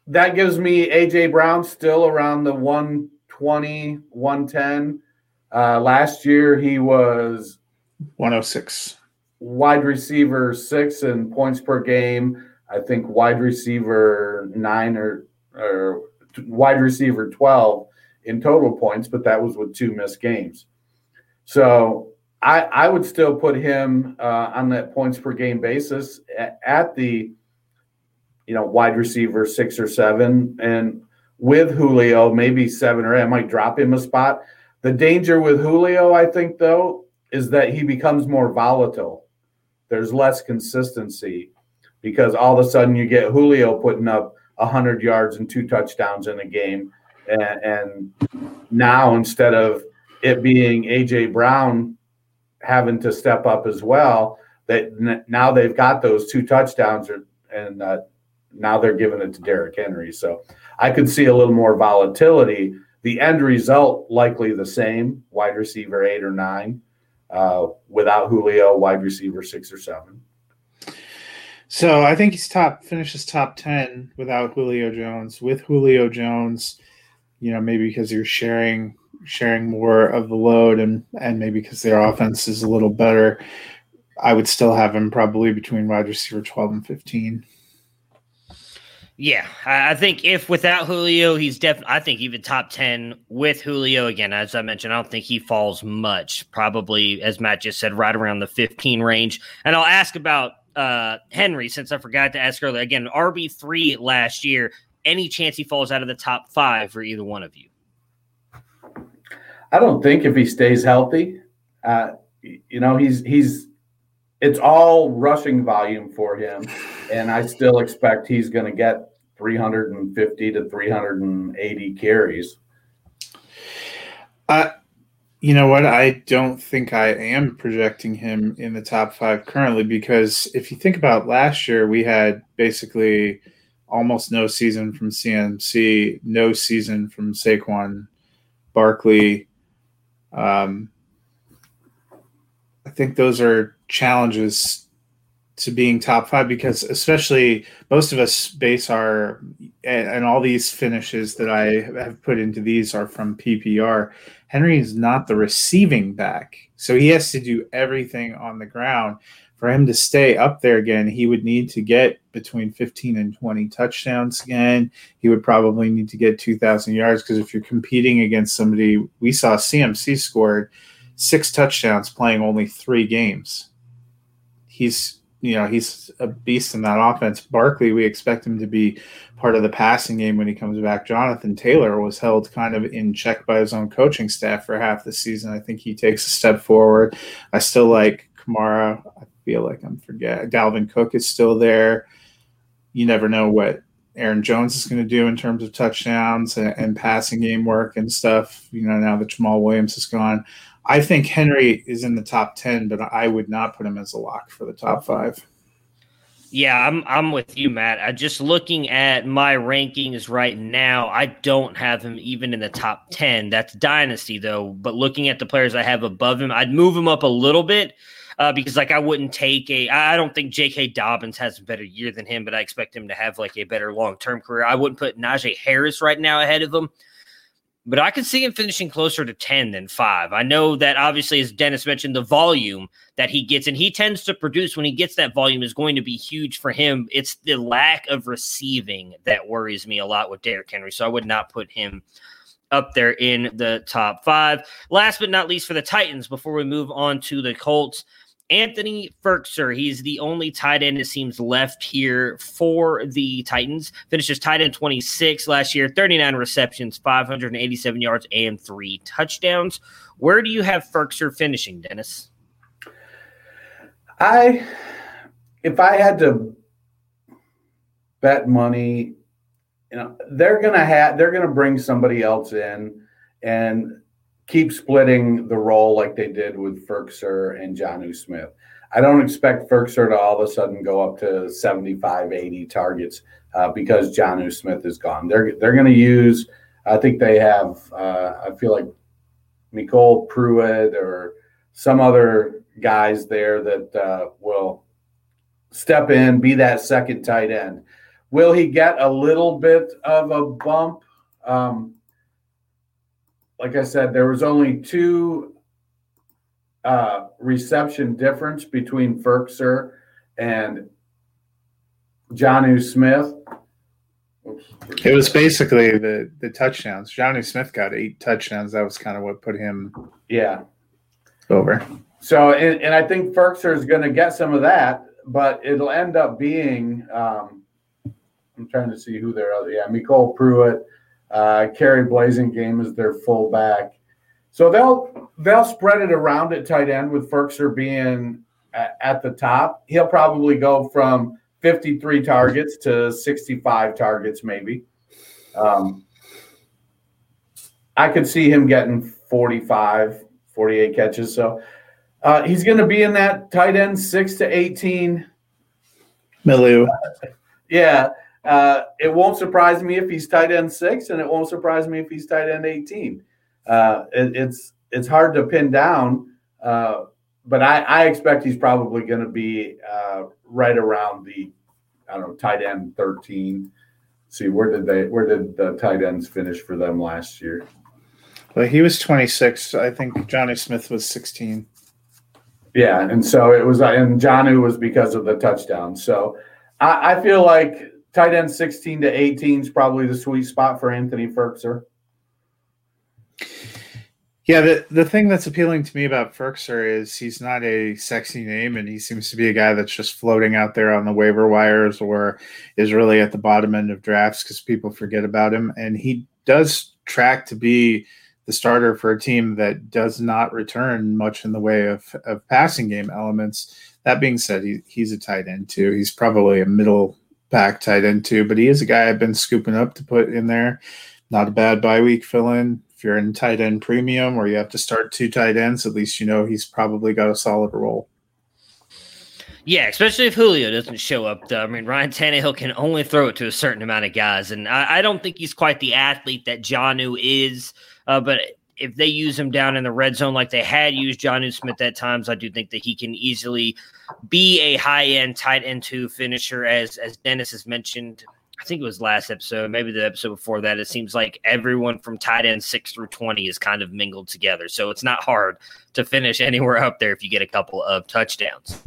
that gives me AJ Brown still around the 120, 110 uh, last year, he was 106. Wide receiver six in points per game. I think wide receiver nine or, or wide receiver 12 in total points, but that was with two missed games. So I, I would still put him uh, on that points per game basis at, at the you know wide receiver six or seven, and with Julio maybe seven or eight. I might drop him a spot the danger with Julio, I think, though, is that he becomes more volatile. There's less consistency because all of a sudden you get Julio putting up 100 yards and two touchdowns in a game. And, and now instead of it being A.J. Brown having to step up as well, that now they've got those two touchdowns and uh, now they're giving it to Derrick Henry. So I could see a little more volatility the end result likely the same: wide receiver eight or nine, uh, without Julio, wide receiver six or seven. So I think he's top finishes top ten without Julio Jones. With Julio Jones, you know maybe because you're sharing sharing more of the load and and maybe because their offense is a little better, I would still have him probably between wide receiver 12 and 15. Yeah, I think if without Julio, he's definitely. I think even top ten with Julio again. As I mentioned, I don't think he falls much. Probably, as Matt just said, right around the fifteen range. And I'll ask about uh, Henry since I forgot to ask earlier. Again, RB three last year. Any chance he falls out of the top five for either one of you? I don't think if he stays healthy. Uh, you know, he's he's it's all rushing volume for him, and I still expect he's going to get 350 to 380 carries. Uh, you know what? I don't think I am projecting him in the top five currently because if you think about last year, we had basically almost no season from CMC, no season from Saquon Barkley. Um, I think those are challenges to being top five because especially most of us base our and, all these finishes that I have put into these are from PPR. Henry is not the receiving back, so he has to do everything on the ground. For him to stay up there again, he would need to get between 15 and 20 touchdowns again. He would probably need to get 2,000 yards because if you're competing against somebody, we saw CMC scored six touchdowns playing only three games. He's you know he's a beast in that offense. Barkley, we expect him to be part of the passing game when he comes back. Jonathan Taylor was held kind of in check by his own coaching staff for half the season. I think he takes a step forward. I still like Kamara. I feel like I'm forget. Dalvin Cook is still there. You never know what Aaron Jones is going to do in terms of touchdowns and, and passing game work and stuff. You know, now that Jamaal Williams is gone. I think Henry is in the top 10, but I would not put him as a lock for the top five. Yeah, I'm I'm with you, Matt. I just looking at my rankings right now, I don't have him even in the top 10. That's dynasty though, but looking at the players I have above him, I'd move him up a little bit. Uh, because like I wouldn't take a I don't think J.K. Dobbins has a better year than him, but I expect him to have like a better long term career. I wouldn't put Najee Harris right now ahead of him but I can see him finishing closer to 10 than five. I know that obviously, as Dennis mentioned, the volume that he gets, and he tends to produce when he gets that volume, is going to be huge for him. It's the lack of receiving that worries me a lot with Derrick Henry. So I would not put him up there in the top five. Last but not least for the Titans, before we move on to the Colts, Anthony Firkser, he's the only tight end it seems left here for the Titans. Finishes tight end 26 last year, 39 receptions, 587 yards, and three touchdowns. Where do you have Firkser finishing, Dennis? I, if I had to bet money, you know, they're gonna have they're gonna bring somebody else in, and keep splitting the role like they did with Firkser and Jonnu Smith. I don't expect Firkser to all of a sudden go up to 75, 80 targets uh, because Jonnu Smith is gone. They're they're going to use. I think they have. Uh, I feel like MyCole Pruitt or some other guys there that uh, will step in, be that second tight end. Will he get a little bit of a bump? Um, like I said, there was only two uh, reception difference between Firkser and Jonnu Smith. Oops. It was basically the the touchdowns. Jonnu Smith got eight touchdowns. That was kind of what put him yeah over. So and, and I think Firkser is going to get some of that, but it'll end up being um, I'm trying to see who they're yeah MyCole Pruitt uh, Khari Blasingame is their fullback. So they'll they'll spread it around at tight end with Firkser being at, at the top. He'll probably go from 53 targets to 65 targets, maybe. Um, I could see him getting 45, 48 catches. So uh, he's going to be in that tight end six to 18. Milieu. yeah. Uh, it won't surprise me if he's tight end six, and it won't surprise me if he's tight end 18. Uh, it, it's it's hard to pin down, uh, but I, I, expect he's probably going to be uh, right around the I don't know tight end 13. See where did they where did the tight ends finish for them last year? Well, he was 26. I think Jonnu Smith was 16. Yeah, and so it was, and Jonnu was because of the touchdown. So I, I feel like tight end 16 to 18 is probably the sweet spot for Anthony Firkser. Yeah, the, the thing that's appealing to me about Firkser is he's not a sexy name, and he seems to be a guy that's just floating out there on the waiver wires or is really at the bottom end of drafts because people forget about him. And he does track to be the starter for a team that does not return much in the way of, of passing game elements. That being said, he, he's a tight end too. He's probably a middle back tight end too, but he is a guy I've been scooping up to put in there. Not a bad bye week fill in if you're in tight end premium or you have to start two tight ends, at least you know he's probably got a solid role. Yeah, especially if Julio doesn't show up. Though. I mean, Ryan Tannehill can only throw it to a certain amount of guys, and I, I don't think he's quite the athlete that Jonnu is. Uh, but if they use him down in the red zone like they had used Jonnu Smith at times, I do think that he can easily be a high end tight end two finisher, as as Dennis has mentioned. I think it was last episode, maybe the episode before that. It seems like everyone from tight end six through 20 is kind of mingled together. So it's not hard to finish anywhere up there if you get a couple of touchdowns.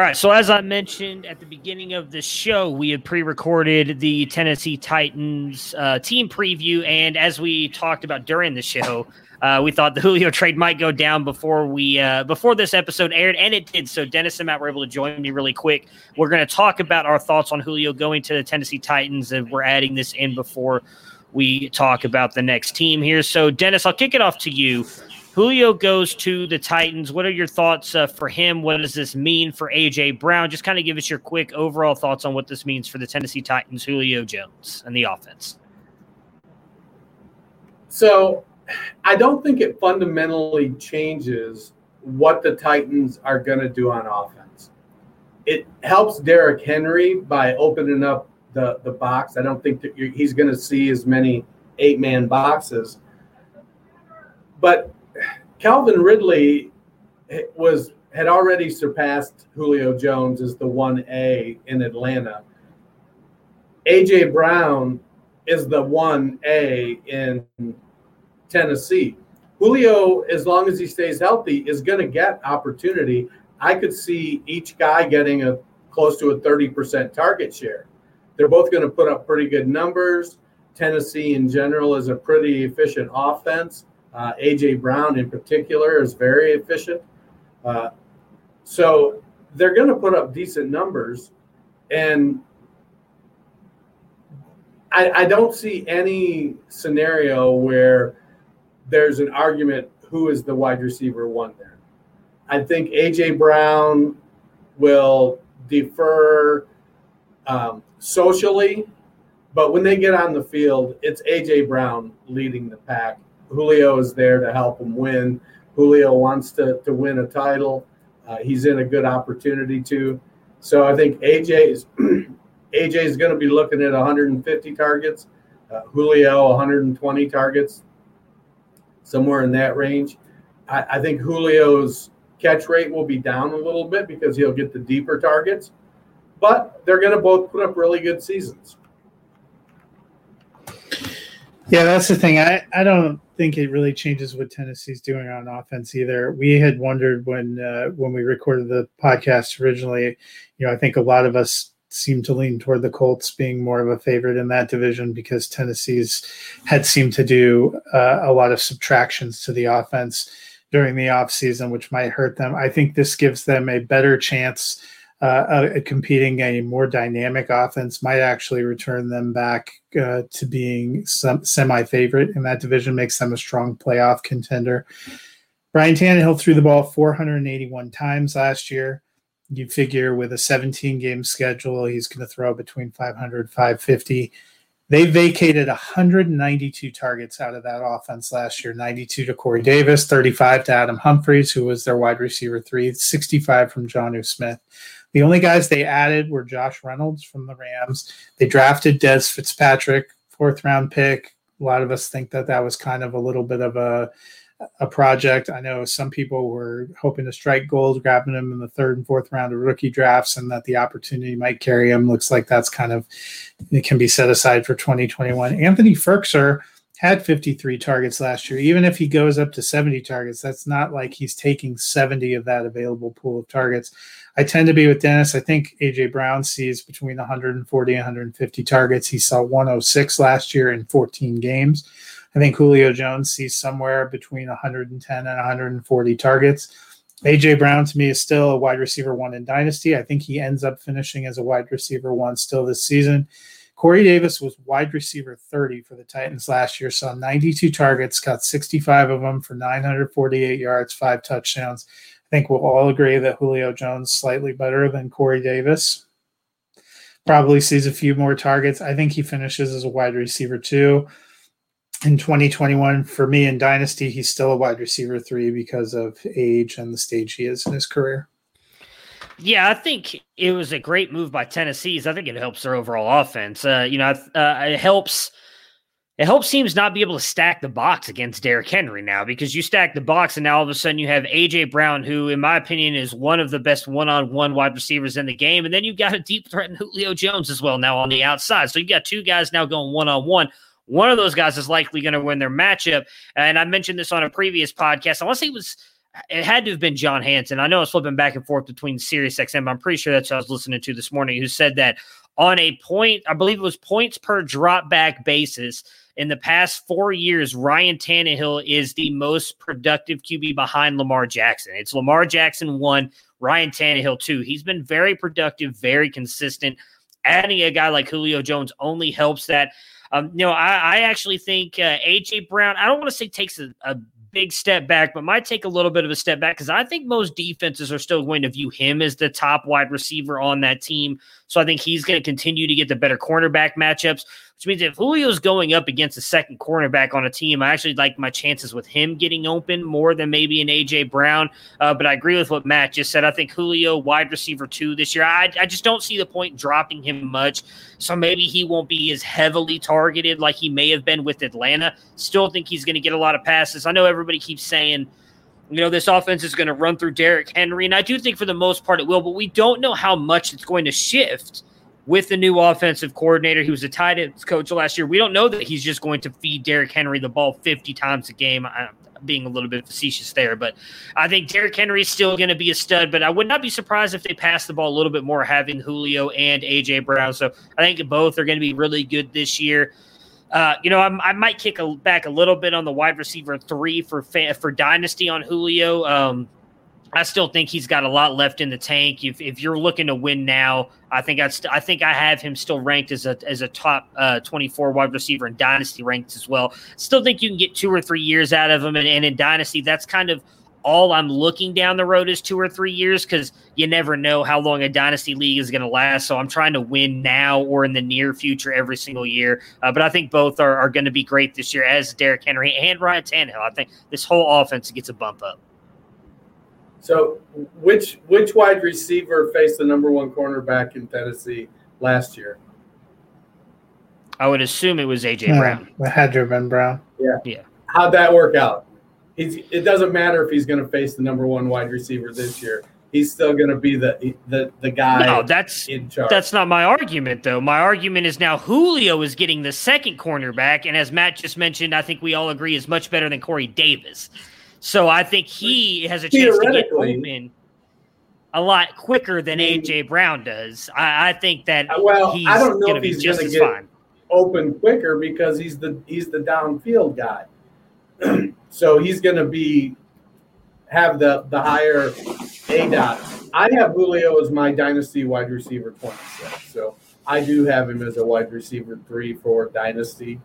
All right. So, as I mentioned at the beginning of the show, we had pre recorded the Tennessee Titans uh, team preview. And as we talked about during the show, uh, we thought the Julio trade might go down before we uh, before this episode aired, and it did. So Dennis and Matt were able to join me really quick. We're going to talk about our thoughts on Julio going to the Tennessee Titans, and we're adding this in before we talk about the next team here. So Dennis, I'll kick it off to you. Julio goes to the Titans. What are your thoughts uh, for him? What does this mean for AJ Brown? Just kind of give us your quick overall thoughts on what this means for the Tennessee Titans, Julio Jones, and the offense. So I don't think it fundamentally changes what the Titans are going to do on offense. It helps Derrick Henry by opening up the, the box. I don't think that he's going to see as many eight man boxes. But Calvin Ridley was had already surpassed Julio Jones as the 1A in Atlanta. AJ Brown is the 1A in Tennessee. Julio, as long as he stays healthy, is going to get opportunity. I could see each guy getting a close to a 30% target share. They're both going to put up pretty good numbers. Tennessee, in general, is a pretty efficient offense. Uh, AJ Brown, in particular, is very efficient. Uh, so they're going to put up decent numbers. And I, I don't see any scenario where there's an argument who is the wide receiver one there. I think AJ Brown will defer um, socially, but when they get on the field, it's AJ Brown leading the pack. Julio is there to help him win. Julio wants to, to win a title. Uh, he's in a good opportunity to. So I think AJ is AJ is going to be looking at 150 targets. Uh, Julio 120 targets somewhere in that range. I, I think Julio's catch rate will be down a little bit because he'll get the deeper targets, but they're going to both put up really good seasons. Yeah, that's the thing. I, I don't think it really changes what Tennessee's doing on offense either. We had wondered when uh, when we recorded the podcast originally. You know, I think a lot of us seemed to lean toward the Colts being more of a favorite in that division because Tennessee's had seemed to do uh, a lot of subtractions to the offense during the offseason, which might hurt them. I think this gives them a better chance uh, at competing a more dynamic offense, might actually return them back uh, to being some semi favorite in that division, makes them a strong playoff contender. Ryan Tannehill threw the ball 481 times last year you figure with a 17 game schedule, he's going to throw between 500, 550. They vacated 192 targets out of that offense last year 92 to Corey Davis, 35 to Adam Humphries, who was their wide receiver three, 65 from Jonnu Smith. The only guys they added were Josh Reynolds from the Rams. They drafted Dez Fitzpatrick, fourth round pick. A lot of us think that that was kind of a little bit of a a project. I know some people were hoping to strike gold, grabbing him in the third and fourth round of rookie drafts, and that the opportunity might carry him. Looks like that's kind of it can be set aside for 2021. Anthony Firkser had 53 targets last year. Even if he goes up to 70 targets, that's not like he's taking 70 of that available pool of targets. I tend to be with Dennis. I think AJ Brown sees between 140 and 150 targets. He saw 106 last year in 14 games. I think Julio Jones sees somewhere between 110 and 140 targets. AJ Brown to me is still a wide receiver one in Dynasty. I think he ends up finishing as a wide receiver one still this season. Corey Davis was wide receiver 30 for the Titans last year, saw 92 targets, got 65 of them for 948 yards, five touchdowns. I think we'll all agree that Julio Jones slightly better than Corey Davis. Probably sees a few more targets. I think he finishes as a wide receiver too. In 2021, for me in Dynasty, he's still a wide receiver three because of age and the stage he is in his career. Yeah, I think it was a great move by Tennessee's. I think it helps their overall offense. Uh, you know, uh, it helps it helps teams not be able to stack the box against Derrick Henry now because you stack the box and now all of a sudden you have AJ Brown, who, in my opinion, is one of the best one on one wide receivers in the game. And then you've got a deep threat in Julio Jones as well now on the outside. So you got two guys now going one on one. One of those guys is likely going to win their matchup. And I mentioned this on a previous podcast. I want to say it was it had to have been John Hanson. I know I was flipping back and forth between Sirius XM. I'm pretty sure that's what I was listening to this morning, who said that on a point, I believe it was points per drop back basis, in the past four years, Ryan Tannehill is the most productive QB behind Lamar Jackson. It's Lamar Jackson one, Ryan Tannehill two. He's been very productive, very consistent. Adding a guy like Julio Jones only helps that. Um, you know, I, I actually think uh, AJ Brown. I don't want to say takes a, a big step back, but might take a little bit of a step back because I think most defenses are still going to view him as the top wide receiver on that team. So I think he's going to continue to get the better cornerback matchups which means if Julio's going up against a second cornerback on a team, I actually like my chances with him getting open more than maybe an AJ Brown. Uh, but I agree with what Matt just said. I think Julio wide receiver two this year. I, I just don't see the point dropping him much. So maybe he won't be as heavily targeted like he may have been with Atlanta. Still think he's going to get a lot of passes. I know everybody keeps saying you know, this offense is going to run through Derrick Henry. And I do think for the most part it will, but we don't know how much it's going to shift with the new offensive coordinator. He was a tight ends coach last year. We don't know that he's just going to feed Derrick Henry the ball 50 times a game. I'm being a little bit facetious there, but I think Derrick Henry is still going to be a stud. But I would not be surprised if they pass the ball a little bit more, having Julio and AJ Brown. So I think both are going to be really good this year. Uh, you know, I'm, i might kick a, back a little bit on the wide receiver three for for dynasty on Julio. Um, I still think he's got a lot left in the tank. If, if you're looking to win now, I think I, st- I think I have him still ranked as a as a top uh, 24 wide receiver in dynasty ranked as well. Still think you can get two or three years out of him, and, and in dynasty, that's kind of all I'm looking down the road is two or three years because you never know how long a dynasty league is going to last. So I'm trying to win now or in the near future every single year. Uh, but I think both are, are going to be great this year, as Derrick Henry and Ryan Tannehill. I think this whole offense gets a bump up. So, which which wide receiver faced the number one cornerback in Tennessee last year? I would assume it was AJ Brown. It had to have been Brown. Yeah. Yeah. How'd that work out? He's, it doesn't matter if he's going to face the number one wide receiver this year. He's still going to be the the the guy. No, that's that's not my argument though. My argument is now Julio is getting the second cornerback, and as Matt just mentioned, I think we all agree is much better than Corey Davis. So I think he has a chance to get open a lot quicker than AJ Brown does. I, I think that uh, well, I don't know if he's going to get fine. open quicker because he's the he's the downfield guy. so he's going to be have the the higher aDOT. I have Julio as my dynasty wide receiver twenty six. So I do have him as a wide receiver three for dynasty.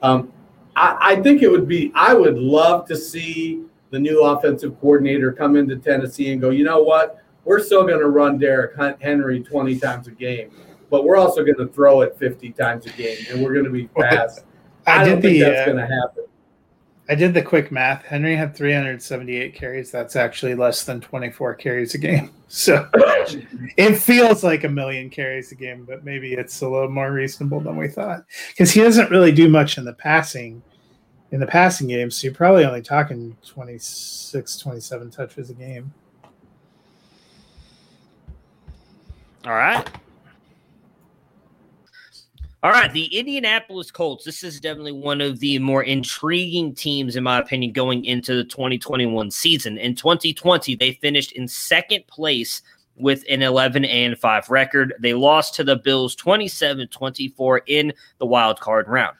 Um, I, I think it would be. I would love to see the new offensive coordinator come into Tennessee and go, you know what? We're still going to run Derrick Henry 20 times a game, but we're also going to throw it 50 times a game, and we're going to be fast. I, I don't think the, that's uh, going to happen. I did the quick math. Henry had 378 carries. That's actually less than 24 carries a game. So it feels like a million carries a game, but maybe it's a little more reasonable than we thought because he doesn't really do much in the passing in the passing game. So you're probably only talking 26, 27 touches a game. All right. All right, the Indianapolis Colts. This is definitely one of the more intriguing teams, in my opinion, going into the 2021 season. In 2020, they finished in second place with an 11 and 5 record. They lost to the Bills 27 24 in the wild card round.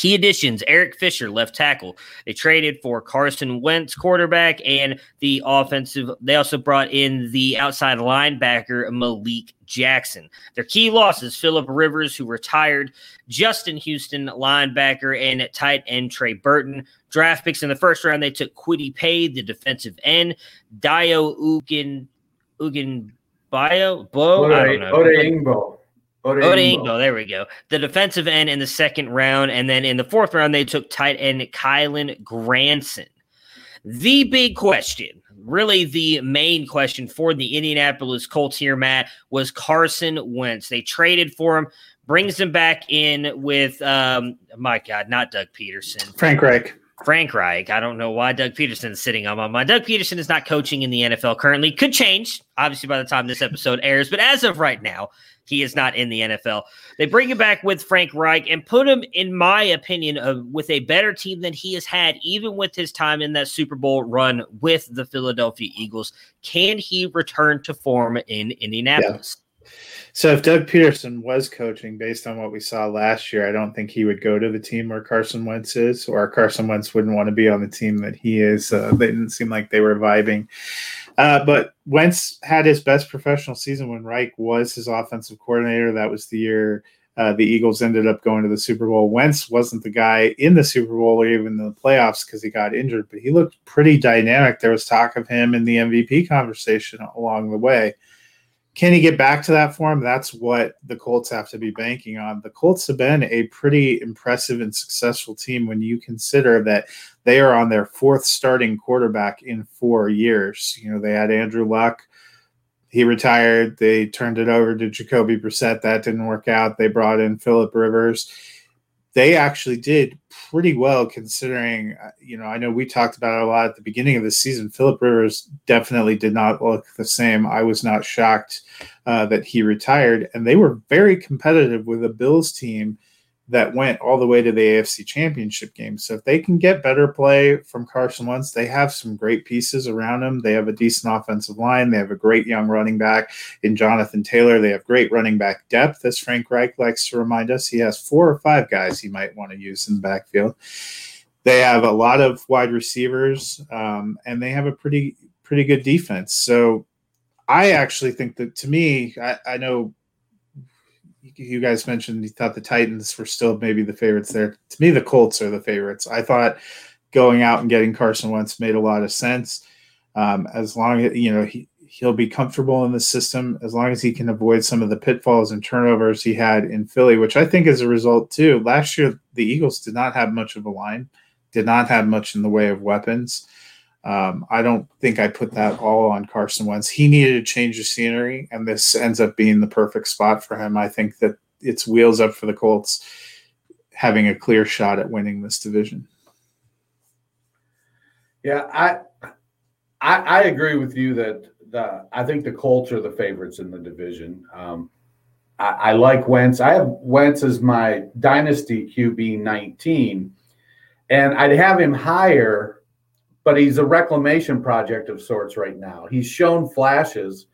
Key additions Eric Fisher, left tackle. They traded for Carson Wentz, quarterback, and the offensive. They also brought in the outside linebacker, Malik Jackson. Their key losses Philip Rivers, who retired, Justin Houston, linebacker, and tight end Trey Burton. Draft picks in the first round, they took Kwity Paye, the defensive end, Dayo Ugin, Ugin Bio, Bo, Ode, I don't know. Ode Ingbo. Ode Odingo, there we go. The defensive end in the second round, and then in the fourth round, they took tight end Kylen Granson. The big question, really the main question for the Indianapolis Colts here, Matt, was Carson Wentz. They traded for him, brings him back in with, um, my God, not Doug Pederson. Frank Reich. Frank Reich. I don't know why Doug Pederson is sitting on my mind. Doug Pederson is not coaching in the NFL currently. Could change, obviously, by the time this episode airs. But as of right now, he is not in the NFL. They bring him back with Frank Reich and put him, in my opinion, uh, with a better team than he has had, even with his time in that Super Bowl run with the Philadelphia Eagles. Can he return to form in Indianapolis? So if Doug Pederson was coaching based on what we saw last year, I don't think he would go to the team where Carson Wentz is, or Carson Wentz wouldn't want to be on the team that he is. Uh, they didn't seem like they were vibing. Uh, but Wentz had his best professional season when Reich was his offensive coordinator. That was the year uh, the Eagles ended up going to the Super Bowl. Wentz wasn't the guy in the Super Bowl or even the playoffs because he got injured, but he looked pretty dynamic. There was talk of him in the MVP conversation along the way. Can he get back to that form? That's what the Colts have to be banking on. The Colts have been a pretty impressive and successful team when you consider that they are on their fourth starting quarterback in four years. You know, they had Andrew Luck. He retired. They turned it over to Jacoby Brissett. That didn't work out. They brought in Philip Rivers. They actually did pretty well considering, uh, you know, I know we talked about it a lot at the beginning of the season. Philip Rivers definitely did not look the same. I was not shocked uh, that he retired. And they were very competitive with a Bills team that went all the way to the AFC Championship game. So if they can get better play from Carson Wentz, they have some great pieces around him. They have a decent offensive line. They have a great young running back in Jonathan Taylor. They have great running back depth, as Frank Reich likes to remind us. He has four or five guys he might want to use in the backfield. They have a lot of wide receivers, um, and they have a pretty pretty good defense. So I actually think that to me, I, I know you guys mentioned you thought the Titans were still maybe the favorites there. To me, the Colts are the favorites. I thought going out and getting Carson Wentz made a lot of sense. Um, as long as you know he he'll be comfortable in the system, as long as he can avoid some of the pitfalls and turnovers he had in Philly, which I think is a result too. Last year, the Eagles did not have much of a line, did not have much in the way of weapons. Um, I don't think I put that all on Carson Wentz. He needed to change the scenery, and this ends up being the perfect spot for him. I think that it's wheels up for the Colts having a clear shot at winning this division. Yeah, I, I I agree with you that the I think the Colts are the favorites in the division. Um, I, I like Wentz. I have Wentz as my dynasty QB 19, and I'd have him higher but he's a reclamation project of sorts right now. He's shown flashes.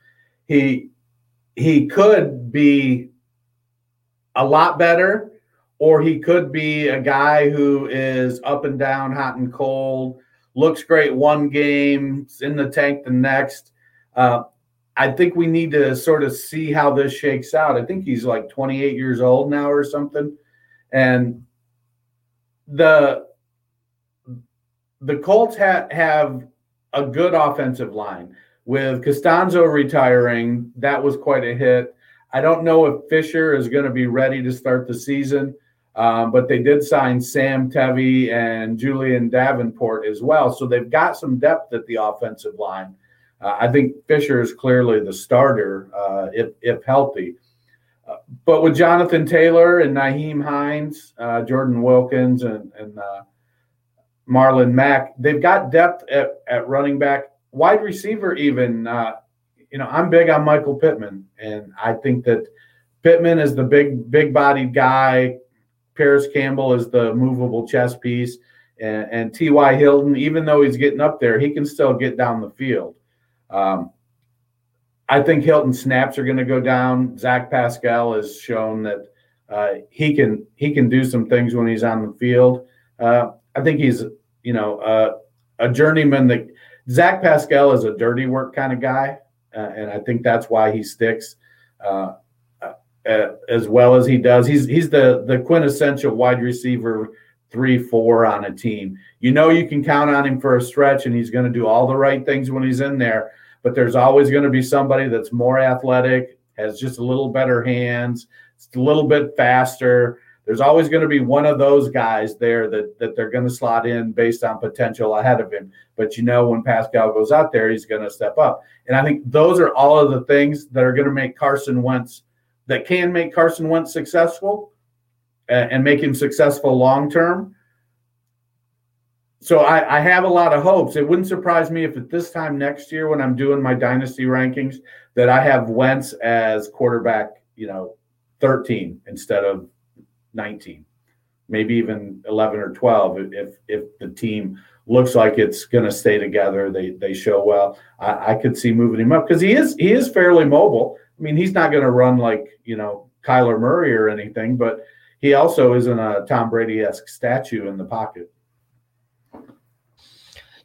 He he could be a lot better, or he could be a guy who is up and down, hot and cold, looks great one game, in the tank the next. Uh, I think we need to sort of see how this shakes out. I think he's like 28 years old now or something. And the the Colts ha- have a good offensive line with Castonzo retiring. That was quite a hit. I don't know if Fisher is going to be ready to start the season, um, but they did sign Sam Tevi and Julian Davenport as well. So they've got some depth at the offensive line. Uh, I think Fisher is clearly the starter uh, if, if healthy. Uh, but with Jonathan Taylor and Nyheim Hines, uh, Jordan Wilkins, and, and uh, Marlon Mack. They've got depth at, at running back, wide receiver, even. Uh, you know, I'm big on Michael Pittman, and I think that Pittman is the big, big bodied guy. Parris Campbell is the movable chess piece. And, and T.Y. Hilton, even though he's getting up there, he can still get down the field. Um, I think Hilton snaps are going to go down. Zach Pascal has shown that uh, he can he can do some things when he's on the field. Uh, I think he's you know uh, a journeyman that Zach Pascal is a dirty work kind of guy, uh, and I think that's why he sticks uh, uh, as well as he does. He's he's the the quintessential wide receiver three four on a team. You know you can count on him for a stretch, and he's going to do all the right things when he's in there. But there's always going to be somebody that's more athletic, has just a little better hands, a little bit faster there's always going to be one of those guys there that that they're going to slot in based on potential ahead of him. But you know, when Pascal goes out there, he's going to step up. And I think those are all of the things that are going to make Carson Wentz that can make Carson Wentz successful and, and make him successful long term. So I, I have a lot of hopes. It wouldn't surprise me if at this time next year, when I'm doing my dynasty rankings, that I have Wentz as quarterback, you know, 13 instead of 19, maybe even 11 or 12 if if the team looks like it's going to stay together. They they show well. I, I could see moving him up because he is he is fairly mobile. I mean, he's not going to run like you know Kyler Murray or anything, but he also isn't a Tom Brady esque statue in the pocket.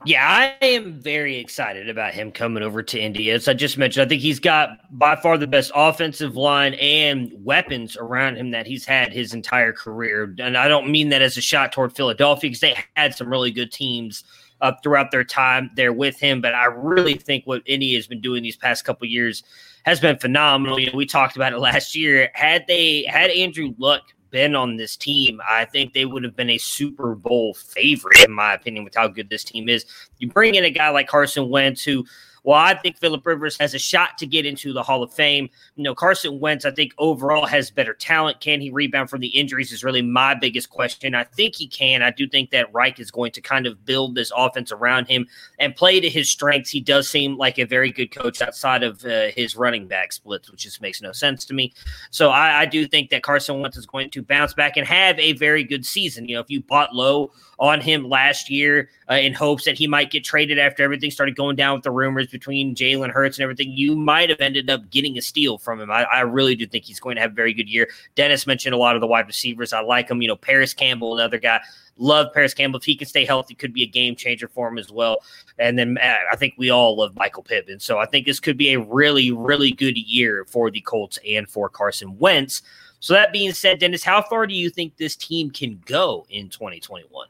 Yeah, I am very excited about him coming over to Indy. As I just mentioned, I think he's got by far the best offensive line and weapons around him that he's had his entire career. And I don't mean that as a shot toward Philadelphia because they had some really good teams uh, throughout their time there with him. But I really think what Indy has been doing these past couple years has been phenomenal. You know, we talked about it last year. Had they had Andrew Luck been on this team, I think they would have been a Super Bowl favorite, in my opinion, with how good this team is. You bring in a guy like Carson Wentz, who well, I think Philip Rivers has a shot to get into the Hall of Fame. You know, Carson Wentz, I think overall has better talent. Can he rebound from the injuries? Is really my biggest question. I think he can. I do think that Reich is going to kind of build this offense around him and play to his strengths. He does seem like a very good coach outside of uh, his running back splits, which just makes no sense to me. So I, I do think that Carson Wentz is going to bounce back and have a very good season. You know, if you bought low on him last year uh, in hopes that he might get traded after everything started going down with the rumors between Jalen Hurts and everything, you might have ended up getting a steal from him. I, I, really do think he's going to have a very good year. Dennis mentioned a lot of the wide receivers. I like him. You know, Parris Campbell, another guy. Love Parris Campbell. If he can stay healthy, could be a game changer for him as well. And then uh, I think we all love Michael Pittman. So I think this could be a really, really good year for the Colts and for Carson Wentz. So that being said, Dennis, how far do you think this team can go in 2021?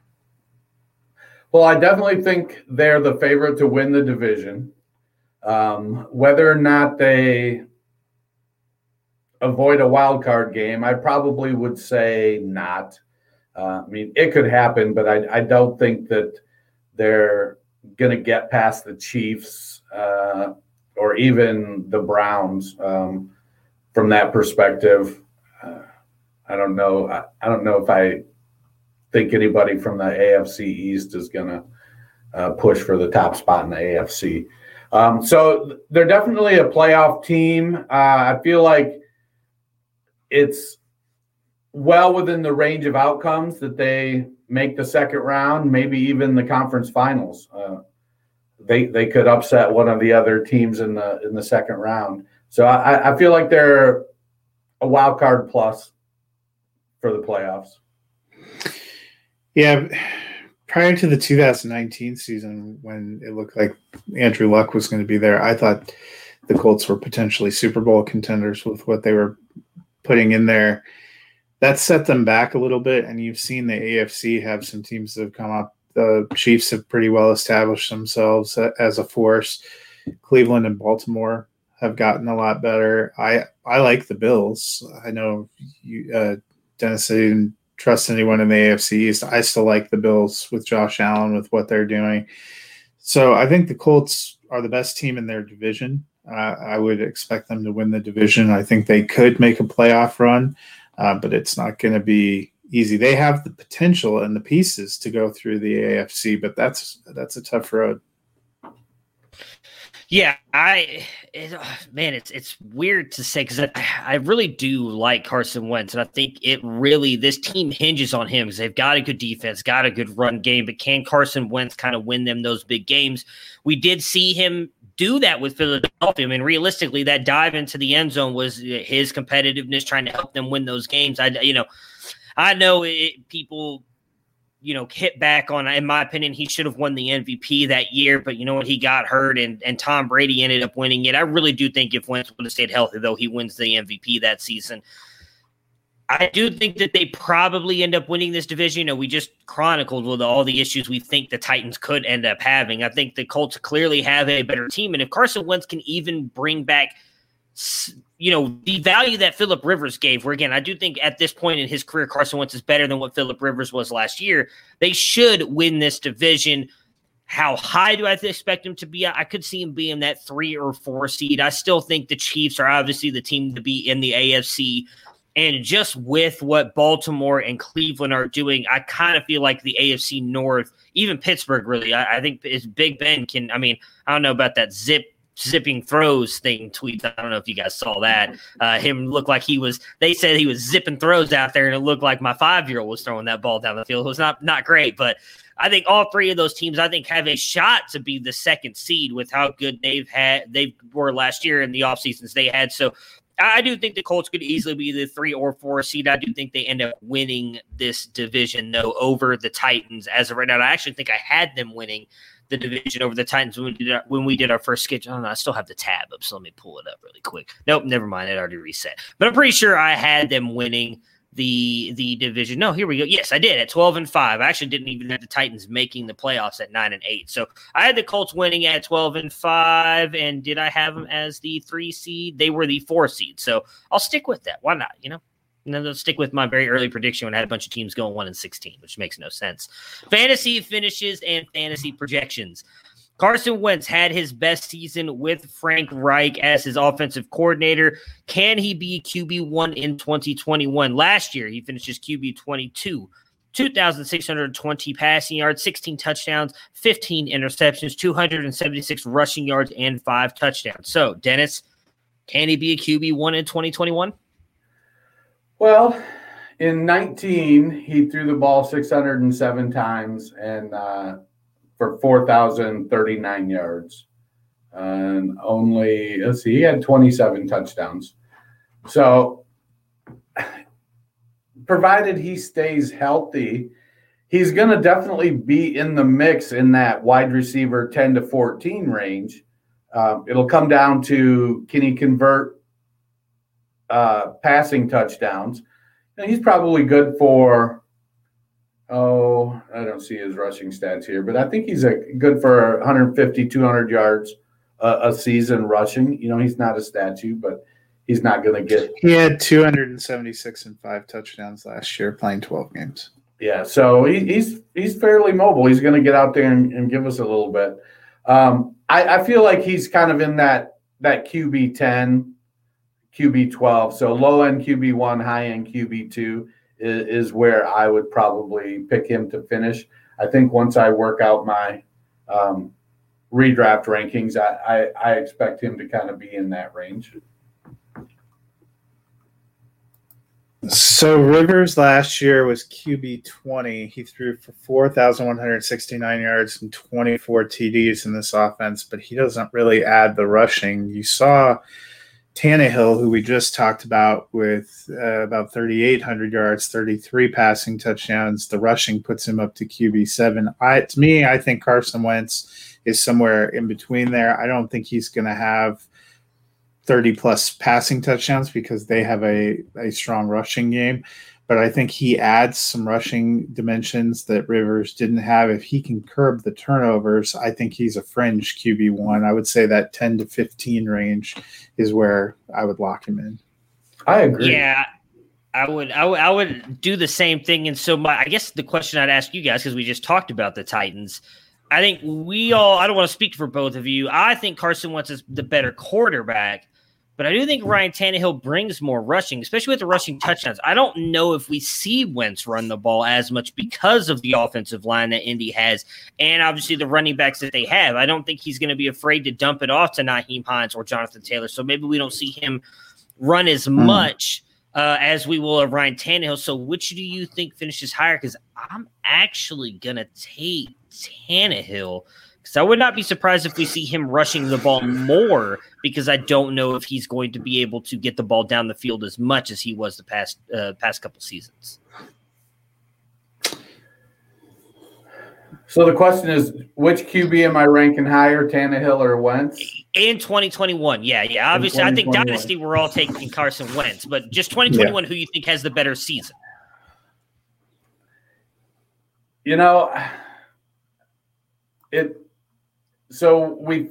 Well, I definitely think they're the favorite to win the division. Um, whether or not they avoid a wild card game, I probably would say not. Uh, I mean, it could happen, but I, I don't think that they're going to get past the Chiefs uh, or even the Browns um, from that perspective. Uh, I don't know. I, I don't know if I think anybody from the AFC East is going to uh, push for the top spot in the AFC. Um, so they're definitely a playoff team. Uh, I feel like it's well within the range of outcomes that they make the second round, maybe even the conference finals. Uh, they they could upset one of the other teams in the in the second round. So I, I feel like they're a wild card plus for the playoffs. Yeah, prior to the 2019 season, when it looked like Andrew Luck was going to be there, I thought the Colts were potentially Super Bowl contenders with what they were putting in there. That set them back a little bit, and you've seen the AFC have some teams that have come up. The Chiefs have pretty well established themselves as a force. Cleveland and Baltimore have gotten a lot better. I I like the Bills. I know you, uh, Dennis didn't trust anyone in the AFC East. I still like the Bills with Josh Allen with what they're doing. So I think the Colts are the best team in their division. Uh, I would expect them to win the division. I think they could make a playoff run, uh, but it's not going to be easy. They have the potential and the pieces to go through the AFC, but that's that's a tough road. Yeah, I it, man, it's it's weird to say because I, I really do like Carson Wentz, and I think it really this team hinges on him because they've got a good defense, got a good run game, but can Carson Wentz kind of win them those big games? We did see him do that with Philadelphia. I mean, realistically, that dive into the end zone was uh, his competitiveness, trying to help them win those games. I, you know, I know it, people you know, hit back on, in my opinion, he should have won the MVP that year, but you know what? He got hurt and, and Tom Brady ended up winning it. I really do think if Wentz would have stayed healthy, though, he wins the MVP that season. I do think that they probably end up winning this division. You know, we just chronicled with all the issues we think the Titans could end up having. I think the Colts clearly have a better team. And if Carson Wentz can even bring back you know, the value that Philip Rivers gave, where again, I do think at this point in his career, Carson Wentz is better than what Philip Rivers was last year. They should win this division. How high do I expect him to be? I could see him being that three or four seed. I still think the Chiefs are obviously the team to be in the AFC. And just with what Baltimore and Cleveland are doing, I kind of feel like the AFC North, even Pittsburgh, really, I, I think is Big Ben can. I mean, I don't know about that zip zipping throws thing tweets. I don't know if you guys saw that. Uh, him looked like he was. They said he was zipping throws out there, and it looked like my five year old was throwing that ball down the field. It was not not great, but I think all three of those teams, I think, have a shot to be the second seed with how good they've had they were last year in the off seasons they had. So. I do think the Colts could easily be the three or four seed. I do think they end up winning this division, though, over the Titans as of right now. I actually think I had them winning the division over the Titans when we did our, when we did our first sketch. I don't know. I still have the tab up, so let me pull it up really quick. Nope, never mind. It already reset. But I'm pretty sure I had them winning the the division. No, here we go. Yes, I did at 12 and 5. I actually didn't even have the Titans making the playoffs at 9 and 8. So I had the Colts winning at 12 and 5 and did I have them as the 3 seed? They were the 4 seed. So I'll stick with that. Why not, you know? And then let's stick with my very early prediction when I had a bunch of teams going one and sixteen, which makes no sense. Fantasy finishes and fantasy projections. Carson Wentz had his best season with Frank Reich as his offensive coordinator. Can he be QB1 in 2021? Last year, he finishes QB 22, 2,620 passing yards, 16 touchdowns, 15 interceptions, 276 rushing yards, and five touchdowns. So, Dennis, can he be a QB1 in 2021? Well, in 19, he threw the ball 607 times and uh, for 4,039 yards. And only, let's see, he had 27 touchdowns. So, provided he stays healthy, he's going to definitely be in the mix in that wide receiver 10 to 14 range. Uh, it'll come down to can he convert uh, passing touchdowns. And he's probably good for, oh, I don't see his rushing stats here, but I think he's a, good for 150, 200 yards a, a season rushing. You know, he's not a statue, but he's not going to get. He had 276 and five touchdowns last year playing 12 games. Yeah, so he, he's he's fairly mobile. He's going to get out there and, and, give us a little bit. Um, I, I feel like he's kind of in that that QB ten QB 12. So low end QB 1, high end QB 2 is, is, where I would probably pick him to finish. I think once I work out my um, redraft rankings, I, I, I expect him to kind of be in that range. So Rivers last year was QB 20. He threw for 4,169 yards and 24 TDs in this offense, but he doesn't really add the rushing. You saw Tannehill, who we just talked about, with uh, about 3,800 yards, 33 passing touchdowns. The rushing puts him up to QB seven. I, to me, I think Carson Wentz is somewhere in between there. I don't think he's going to have 30 plus passing touchdowns because they have a, a strong rushing game but I think he adds some rushing dimensions that Rivers didn't have. If he can curb the turnovers, I think he's a fringe QB one. I would say that 10 to 15 range is where I would lock him in. I agree. Yeah. I would, I would, I would do the same thing. And so, my, I guess the question I'd ask you guys, because we just talked about the Titans, I think we all, I don't want to speak for both of you. I think Carson Wentz is the better quarterback, But I do think Ryan Tannehill brings more rushing, especially with the rushing touchdowns. I don't know if we see Wentz run the ball as much because of the offensive line that Indy has, and obviously the running backs that they have. I don't think he's going to be afraid to dump it off to Nyheim Hines or Jonathan Taylor. So maybe we don't see him run as Hmm. much uh, as we will of Ryan Tannehill. So which do you think finishes higher? Because I'm actually gonna take Tannehill because I would not be surprised if we see him rushing the ball more because I don't know if he's going to be able to get the ball down the field as much as he was the past uh, past couple seasons. So the question is, which QB am I ranking higher, Tannehill or Wentz? In 2021, yeah, yeah. Obviously, I think Dynasty we're all taking Carson Wentz, but just 2021, who you think has the better season? You know, it. So we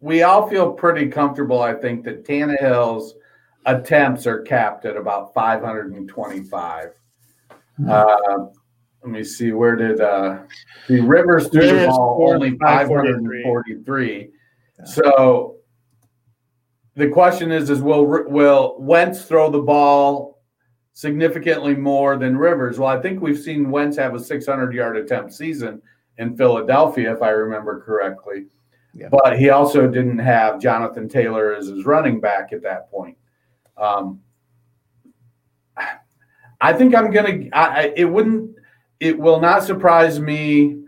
we all feel pretty comfortable. I think that Tannehill's attempts are capped at about 525. Uh, let me see. Where did uh, the Rivers threw the ball only 543. 543? So the question is: Is will will Wentz throw the ball significantly more than Rivers? Well, I think we've seen Wentz have a 600 yard attempt season in Philadelphia, if I remember correctly. Yeah. But he also didn't have Jonathan Taylor as his running back at that point. Um, I think I'm gonna. I, I, it wouldn't. It will not surprise me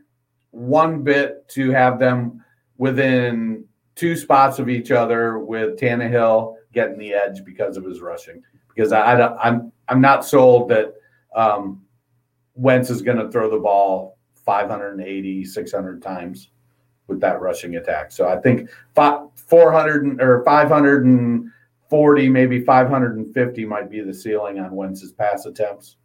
one bit to have them within two spots of each other with Tannehill getting the edge because of his rushing. Because I, I don't- I'm I'm not sold that um, Wentz is going to throw the ball 580, 600 times with that rushing attack. So I think fi- 400 or 540, maybe 550 might be the ceiling on Wentz's pass attempts.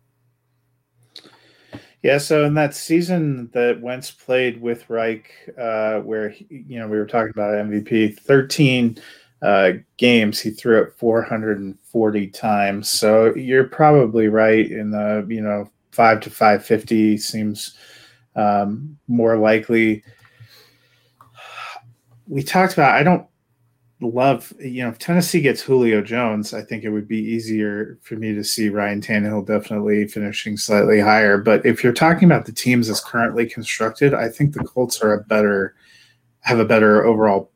Yeah, so in that season that Wentz played with Reich, uh, where he, you know we were talking about MVP, thirteen uh, games he threw it 440 times. So you're probably right in the you know five to 550 seems um, more likely. We talked about. I don't love you know if Tennessee gets Julio Jones, I think it would be easier for me to see Ryan Tannehill definitely finishing slightly higher. But if you're talking about the teams as currently constructed, I think the Colts are a better have a better overall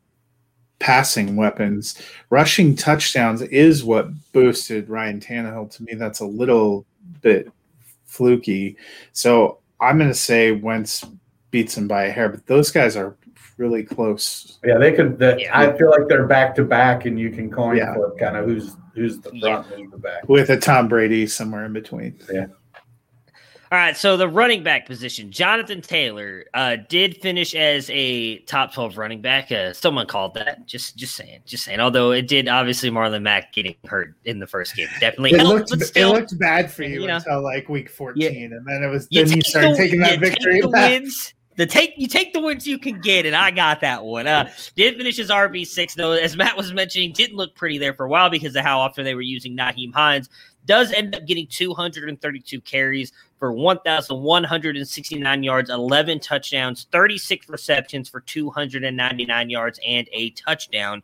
passing weapons. Rushing touchdowns is what boosted Ryan Tannehill. To me, that's a little bit fluky. So I'm going to say Wentz beats him by a hair, but those guys are really close. Yeah, they could. The, Yeah. I feel like they're back to back, and you can coin Yeah. flip kind of who's who's the Yeah. front, who's the back. with a Tom Brady somewhere in between. All right, so the running back position, Jonathan Taylor uh, did finish as a top twelve running back. Uh, someone called that. Just, just saying, just saying. Although it did, obviously, Marlon Mack getting hurt in the first game definitely It helped, looked but it looked bad for you, You know. until like week 14, and then it was you then you take started the- taking that you take victory the wins. The take you take the wins you can get, and I got that one. Uh, did finish his RB six though, as Matt was mentioning, didn't look pretty there for a while because of how often they were using Nyheim Hines. Does end up getting 232 carries for 1,169 yards, 11 touchdowns, 36 receptions for 299 yards and a touchdown.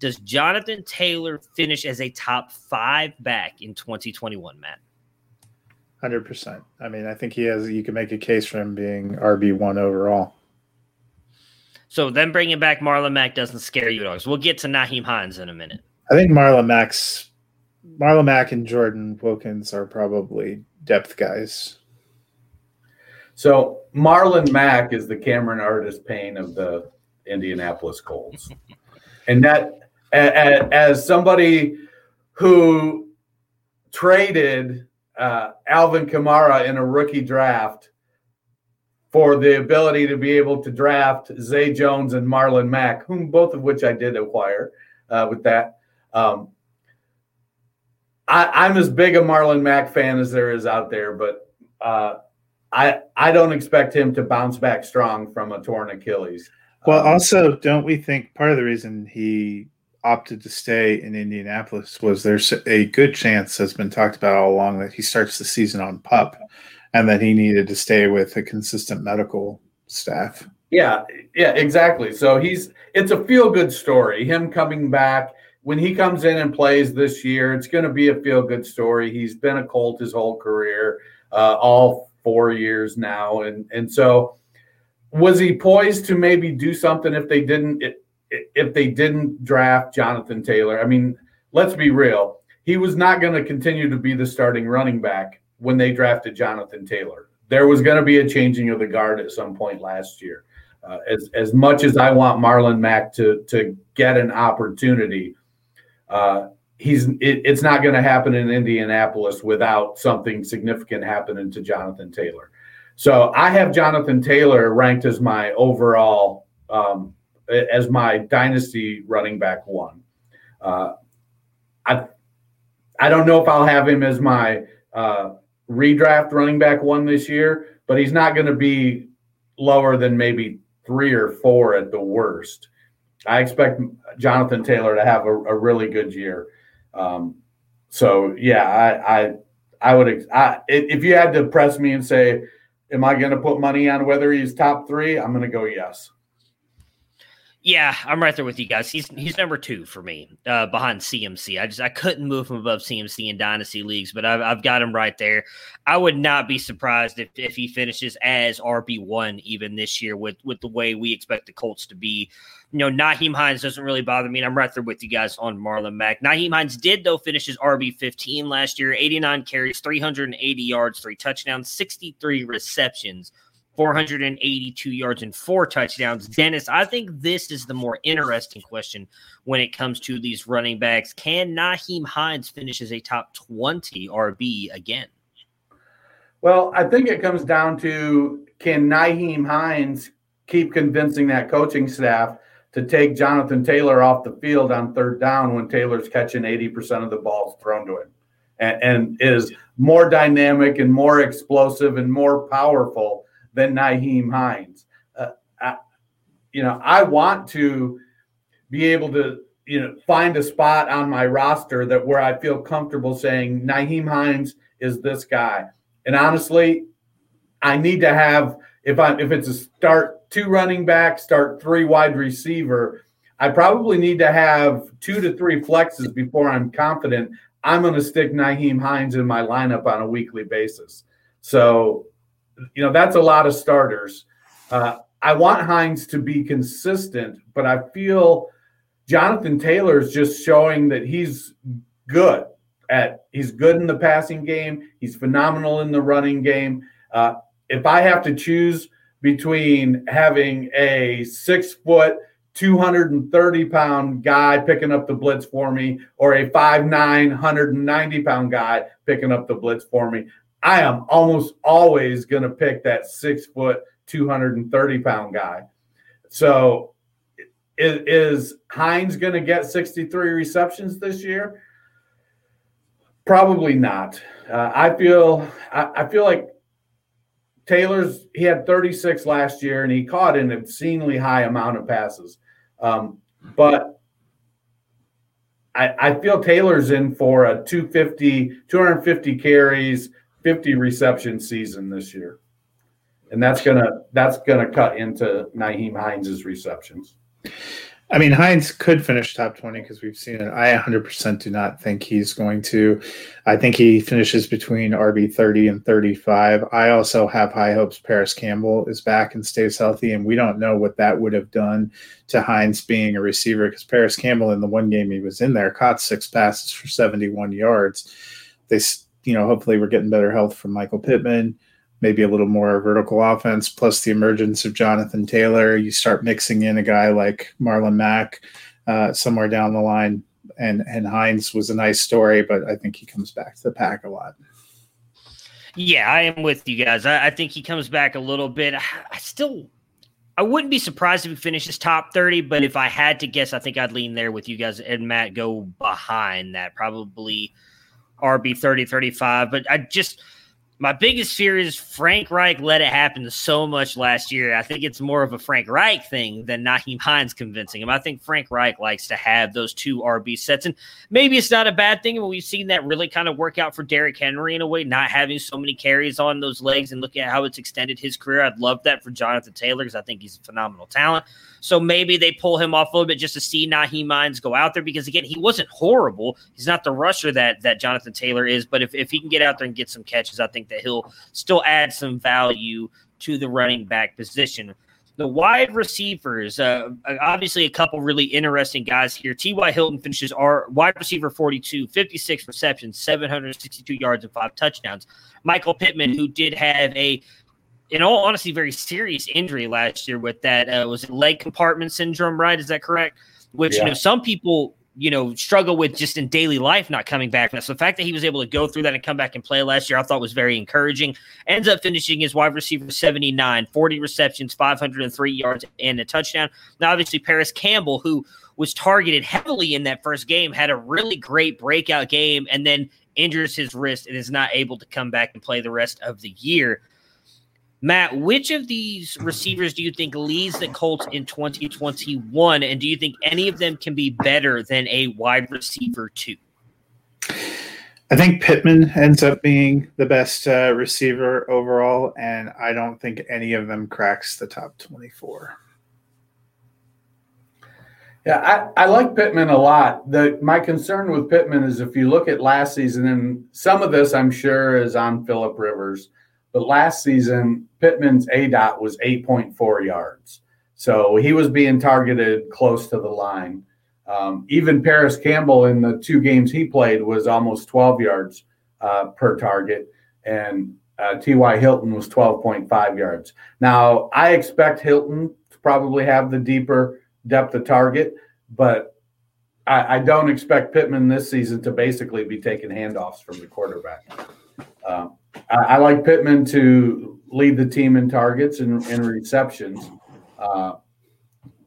Does Jonathan Taylor finish as a top five back in 2021, Matt? Hundred percent. I mean, I think he has. You can make a case for him being RB one overall. So then bringing back Marlon Mack doesn't scare you at all. 'cause We'll get to Nyheim Hines in a minute. I think Marlon Mack's Marlon Mack and Jordan Wilkins are probably depth guys. So Marlon Mack is the Cameron Artis-Payne of the Indianapolis Colts, and that a- a- as somebody who traded uh, Alvin Kamara in a rookie draft for the ability to be able to draft Zay Jones and Marlon Mack, whom both of which I did acquire uh, with that. Um, I, I'm as big a Marlon Mack fan as there is out there, but uh, I I don't expect him to bounce back strong from a torn Achilles. Well, Um, also, don't we think part of the reason he opted to stay in Indianapolis was there's a good chance has been talked about all along that he starts the season on pup, and that he needed to stay with a consistent medical staff. yeah, yeah, exactly. So he's it's a feel good story. Him coming back, when he comes in and plays this year, it's going to be a feel good story. He's been a Colt his whole career, uh, all four years now, and and so was he poised to maybe do something if they didn't if they didn't draft Jonathan Taylor? I mean, let's be real. He was not going to continue to be the starting running back when they drafted Jonathan Taylor. There was going to be a changing of the guard at some point last year. Uh, as as much as I want Marlon Mack to to get an opportunity, uh, he's it, it's not going to happen in Indianapolis without something significant happening to Jonathan Taylor. So I have Jonathan Taylor ranked as my overall um, as my dynasty running back one. Uh, I I don't know if I'll have him as my uh, redraft running back one this year, but he's not going to be lower than maybe three or four at the worst. I expect Jonathan Taylor to have a, a really good year. Um, so yeah, I I, I would I, if you had to press me and say, am I going to put money on whether he's top three? I'm going to go yes. Yeah, I'm right there with you guys. He's he's number two for me, uh, behind CMC. I just I couldn't move him above CMC in dynasty leagues, but I've, I've got him right there. I would not be surprised if, if he finishes as RB one even this year with with the way we expect the Colts to be. You know, Nyheim Hines doesn't really bother me. And I'm right there with you guys on Marlon Mack. Nyheim Hines did though finish his RB 15 last year, 89 carries, 380 yards, three touchdowns, 63 receptions 482 yards and four touchdowns. Dennis, I think this is the more interesting question when it comes to these running backs. Can Nyheim Hines finish as a top 20 RB again? Well, I think it comes down to can Nyheim Hines keep convincing that coaching staff to take Jonathan Taylor off the field on third down when Taylor's catching 80% of the balls thrown to him and, and is more dynamic and more explosive and more powerful than Nyheim Hines. Uh, I, you know, I want to be able to, you know, find a spot on my roster that where I feel comfortable saying Nyheim Hines is this guy. And honestly, I need to have if I if it's a start two running back, start three wide receiver, I probably need to have two to three flexes before I'm confident I'm going to stick Nyheim Hines in my lineup on a weekly basis. So you know, that's a lot of starters. Uh, I want Hines to be consistent, but I feel Jonathan Taylor is just showing that he's good at he's good in the passing game. He's phenomenal in the running game. Uh, if I have to choose between having a six foot, 230 pound guy picking up the blitz for me or a 5'9, 190 pound guy picking up the blitz for me, I am almost always going to pick that six foot, 230 pound guy. So is, is Hines going to get 63 receptions this year? Probably not. Uh, I feel I, I, feel like Taylor's he had 36 last year and he caught an obscenely high amount of passes. Um, but I, I feel Taylor's in for a 250, 250 carries, 50 reception season this year. And that's gonna that's gonna cut into Nyheim Hines' receptions. I mean, Hines could finish top 20 because we've seen it. I 100% do not think he's going to. I think he finishes between RB 30 and 35. I also have high hopes Parris Campbell is back and stays healthy, and we don't know what that would have done to Hines being a receiver because Parris Campbell, in the one game he was in there, caught six passes for 71 yards. They you know, hopefully we're getting better health from Michael Pittman, maybe a little more vertical offense, plus the emergence of Jonathan Taylor. You start mixing in a guy like Marlon Mack uh, somewhere down the line. And, and Hines was a nice story, but I think he comes back to the pack a lot. Yeah, I am with you guys. I, I think he comes back a little bit. I, I still I wouldn't be surprised if he finishes top 30, but if I had to guess, I think I'd lean there with you guys and Matt go behind that. Probably RB 30, 35. But I just, My biggest fear is Frank Reich let it happen so much last year. I think it's more of a Frank Reich thing than Nyheim Hines convincing him. I think Frank Reich likes to have those two RB sets. And maybe it's not a bad thing. But we've seen that really kind of work out for Derrick Henry in a way, not having so many carries on those legs and look at how it's extended his career. I'd love that for Jonathan Taylor because I think he's a phenomenal talent. So maybe they pull him off a little bit just to see Nyheim Hines go out there because again, he wasn't horrible. He's not the rusher that that Jonathan Taylor is, but if, if he can get out there and get some catches, I think that he'll still add some value to the running back position. The wide receivers, uh, obviously a couple really interesting guys here. T.Y. Hilton finishes our wide receiver 42, 56 receptions, 762 yards, and five touchdowns. Michael Pittman, who did have a, in all honesty, very serious injury last year with that, uh, was leg compartment syndrome, right? Is that correct? Which, yeah. you know, some people you know, struggle with just in daily life not coming back. So the fact that he was able to go through that and come back and play last year, I thought was very encouraging. Ends up finishing his wide receiver 79, 40 receptions, 503 yards, and a touchdown. Now, obviously, Parris Campbell, who was targeted heavily in that first game, had a really great breakout game and then injures his wrist and is not able to come back and play the rest of the year. Matt, which of these receivers do you think leads the Colts in 2021? And do you think any of them can be better than a wide receiver, two? I think Pittman ends up being the best uh, receiver overall, and I don't think any of them cracks the top 24. Yeah, I, I like Pittman a lot. The my concern with Pittman is if you look at last season, and some of this I'm sure is on Philip Rivers – but last season, Pittman's aDOT was 8.4 yards. So he was being targeted close to the line. Um, even Paris Campbell in the two games he played was almost 12 yards uh, per target. And uh, T.Y. Hilton was 12.5 yards. Now, I expect Hilton to probably have the deeper depth of target, but I, I don't expect Pittman this season to basically be taking handoffs from the quarterback. Um, I, I, like Pittman to lead the team in targets and, and receptions. Uh,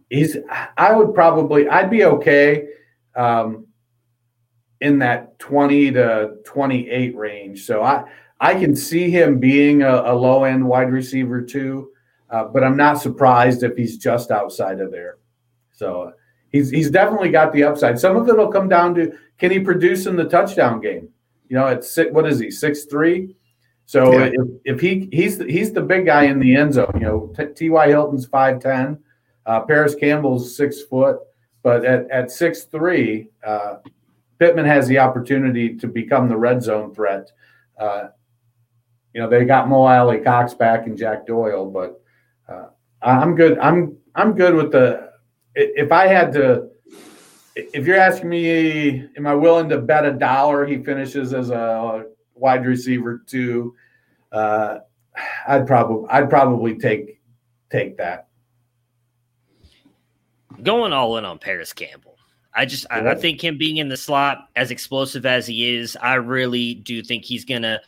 he's, I would probably, I'd be okay um, in that 20 to 28 range. So I, I can see him being a, a low end wide receiver two, uh, but I'm not surprised if he's just outside of there. So he's he's definitely got the upside. Some of it will come down to can he produce in the touchdown game? You know, it's what is he six three? So yeah. if, if he he's the, he's the big guy in the end zone, you know, T.Y. Hilton's five ten, uh, Parris Campbell's six foot, but at at six three, uh, Pittman has the opportunity to become the red zone threat. Uh, you know, they got Mo Alie-Cox back and Jack Doyle, but uh, I'm good. I'm I'm good with the. If I had to, if you're asking me, am I willing to bet a dollar he finishes as a wide receiver two. Uh, I'd probably I'd probably take take that. Going all in on Parris Campbell. I just I, I think him being in the slot as explosive as he is, I really do think he's gonna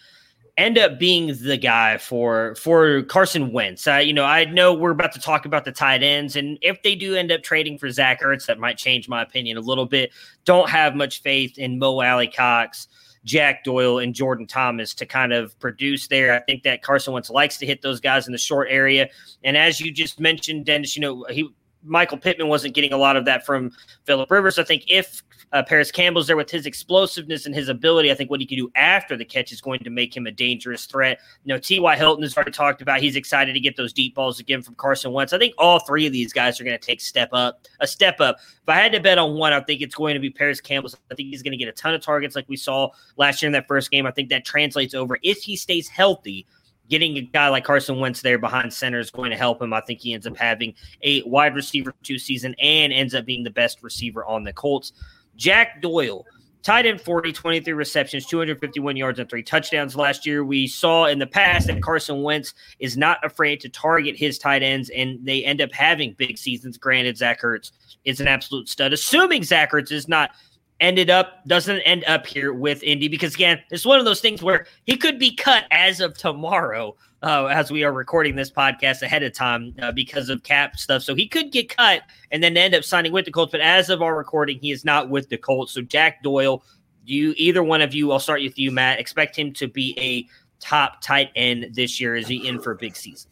end up being the guy for for Carson Wentz. Uh, you know, I know we're about to talk about the tight ends, and if they do end up trading for Zach Ertz, that might change my opinion a little bit. Don't have much faith in Mo Alie-Cox. Jack Doyle and Jordan Thomas to kind of produce there. I think that Carson Wentz likes to hit those guys in the short area. And as you just mentioned, Dennis, you know, he Michael Pittman wasn't getting a lot of that from Philip Rivers. I think if uh, Parris Campbell's there with his explosiveness and his ability, I think what he can do after the catch is going to make him a dangerous threat. You know, T.Y. Hilton has already talked about he's excited to get those deep balls again from Carson Wentz. I think all three of these guys are going to take step up, a step up. If I had to bet on one, I think it's going to be Parris Campbell. I think he's going to get a ton of targets like we saw last year in that first game. I think that translates over if he stays healthy getting a guy like Carson Wentz there behind center is going to help him. I think he ends up having a wide receiver two season and ends up being the best receiver on the Colts. Jack Doyle, tight end 40, 23 receptions, 251 yards, and three touchdowns last year. We saw in the past that Carson Wentz is not afraid to target his tight ends, and they end up having big seasons. Granted, Zach Ertz is an absolute stud. Assuming Zach Ertz is not ended up doesn't end up here with Indy because again, it's one of those things where he could be cut as of tomorrow, uh, as we are recording this podcast ahead of time uh, because of cap stuff. So he could get cut and then end up signing with the Colts. But as of our recording, he is not with the Colts. So Jack Doyle, you either one of you, I'll start with you, Matt. Expect him to be a top tight end this year? Is he in for a big season?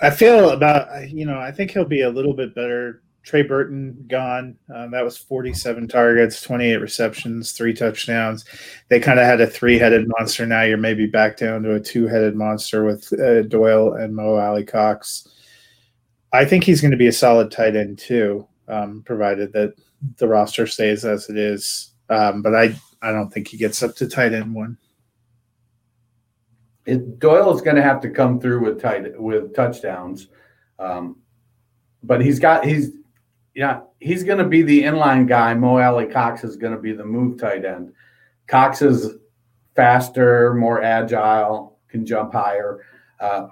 I feel about you know I think he'll be a little bit better. Trey Burton gone. Um, that was 47 targets, 28 receptions, three touchdowns. They kind of had a three-headed monster. Now you're maybe back down to a two-headed monster with uh, Doyle and Mo Alie-Cox. I think he's going to be a solid tight end two, um, provided that the roster stays as it is. Um, but I I don't think he gets up to tight end one. It, Doyle is going to have to come through with tight with touchdowns, um, but he's got he's yeah he's going to be the inline guy. Mo Alie-Cox is going to be the move tight end. Cox is faster, more agile, can jump higher. Uh,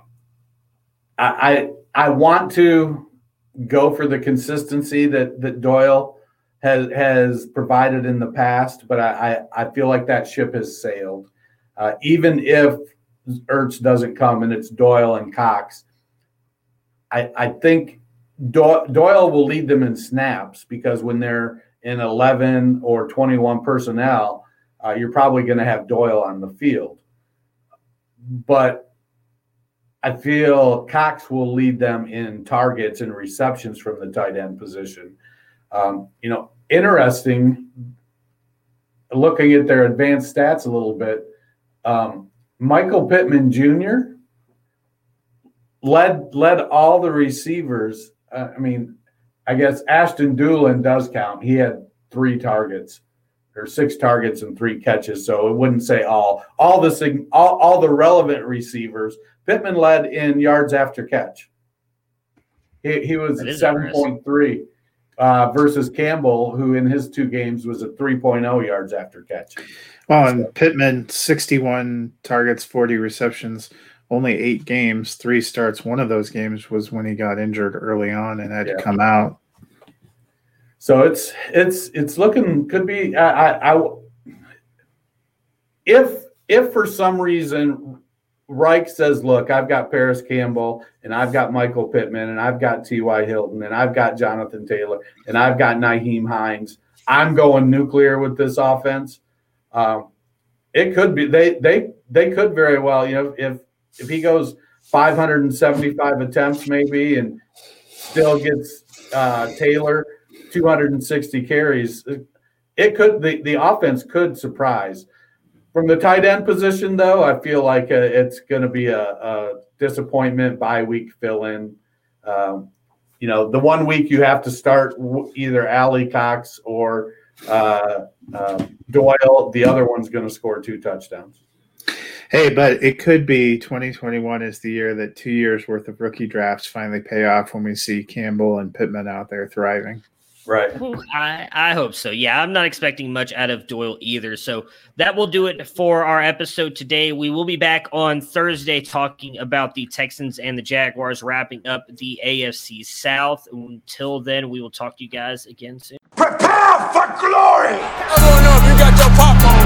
I, I I want to go for the consistency that that Doyle has has provided in the past, but I I, I feel like that ship has sailed. Uh, even if Ertz doesn't come and it's Doyle and Cox, I, I think Doyle will lead them in snaps because when they're in 11 or 21 personnel, uh, you're probably going to have Doyle on the field. But I feel Cox will lead them in targets and receptions from the tight end position. Um, you know, interesting looking at their advanced stats a little bit. Um, Michael Pittman Jr. led led all the receivers. Uh, I mean, I guess Ashton Dulin does count. He had three targets or six targets and three catches, so it wouldn't say all. All the all, all the relevant receivers. Pittman led in yards after catch. He, he was seven point three. Uh, versus Campbell, who in his two games was at 3.0 yards after catch. Well, and Pittman, 61 targets, 40 receptions, only eight games, three starts. One of those games was when he got injured early on and had yeah. to come out. So it's it's it's looking could be I, I, I if if for some reason Reich says, "Look, I've got Parris Campbell, and I've got Michael Pittman, and I've got T.Y. Hilton, and I've got Jonathan Taylor, and I've got Nyheim Hines. I'm going nuclear with this offense." Um, it could be they they they could very well you know if if he goes 575 attempts maybe and still gets uh, Taylor 260 carries, it could the the offense could surprise. From the tight end position, though, I feel like uh, it's going to be a, a, disappointment bye week fill in. Um, you know, the one week you have to start either Alie-Cox or uh, uh, Doyle. The other one's going to score two touchdowns. Hey, but it could be 2021 is the year that two years worth of rookie drafts finally pay off when we see Campbell and Pittman out there thriving. Right. I, I hope so. Yeah, I'm not expecting much out of Doyle either. So that will do it for our episode today. We will be back on Thursday talking about the Texans and the Jaguars wrapping up the AFC South. Until then, we will talk to you guys again soon. Prepare for glory. I don't know if you got your popcorn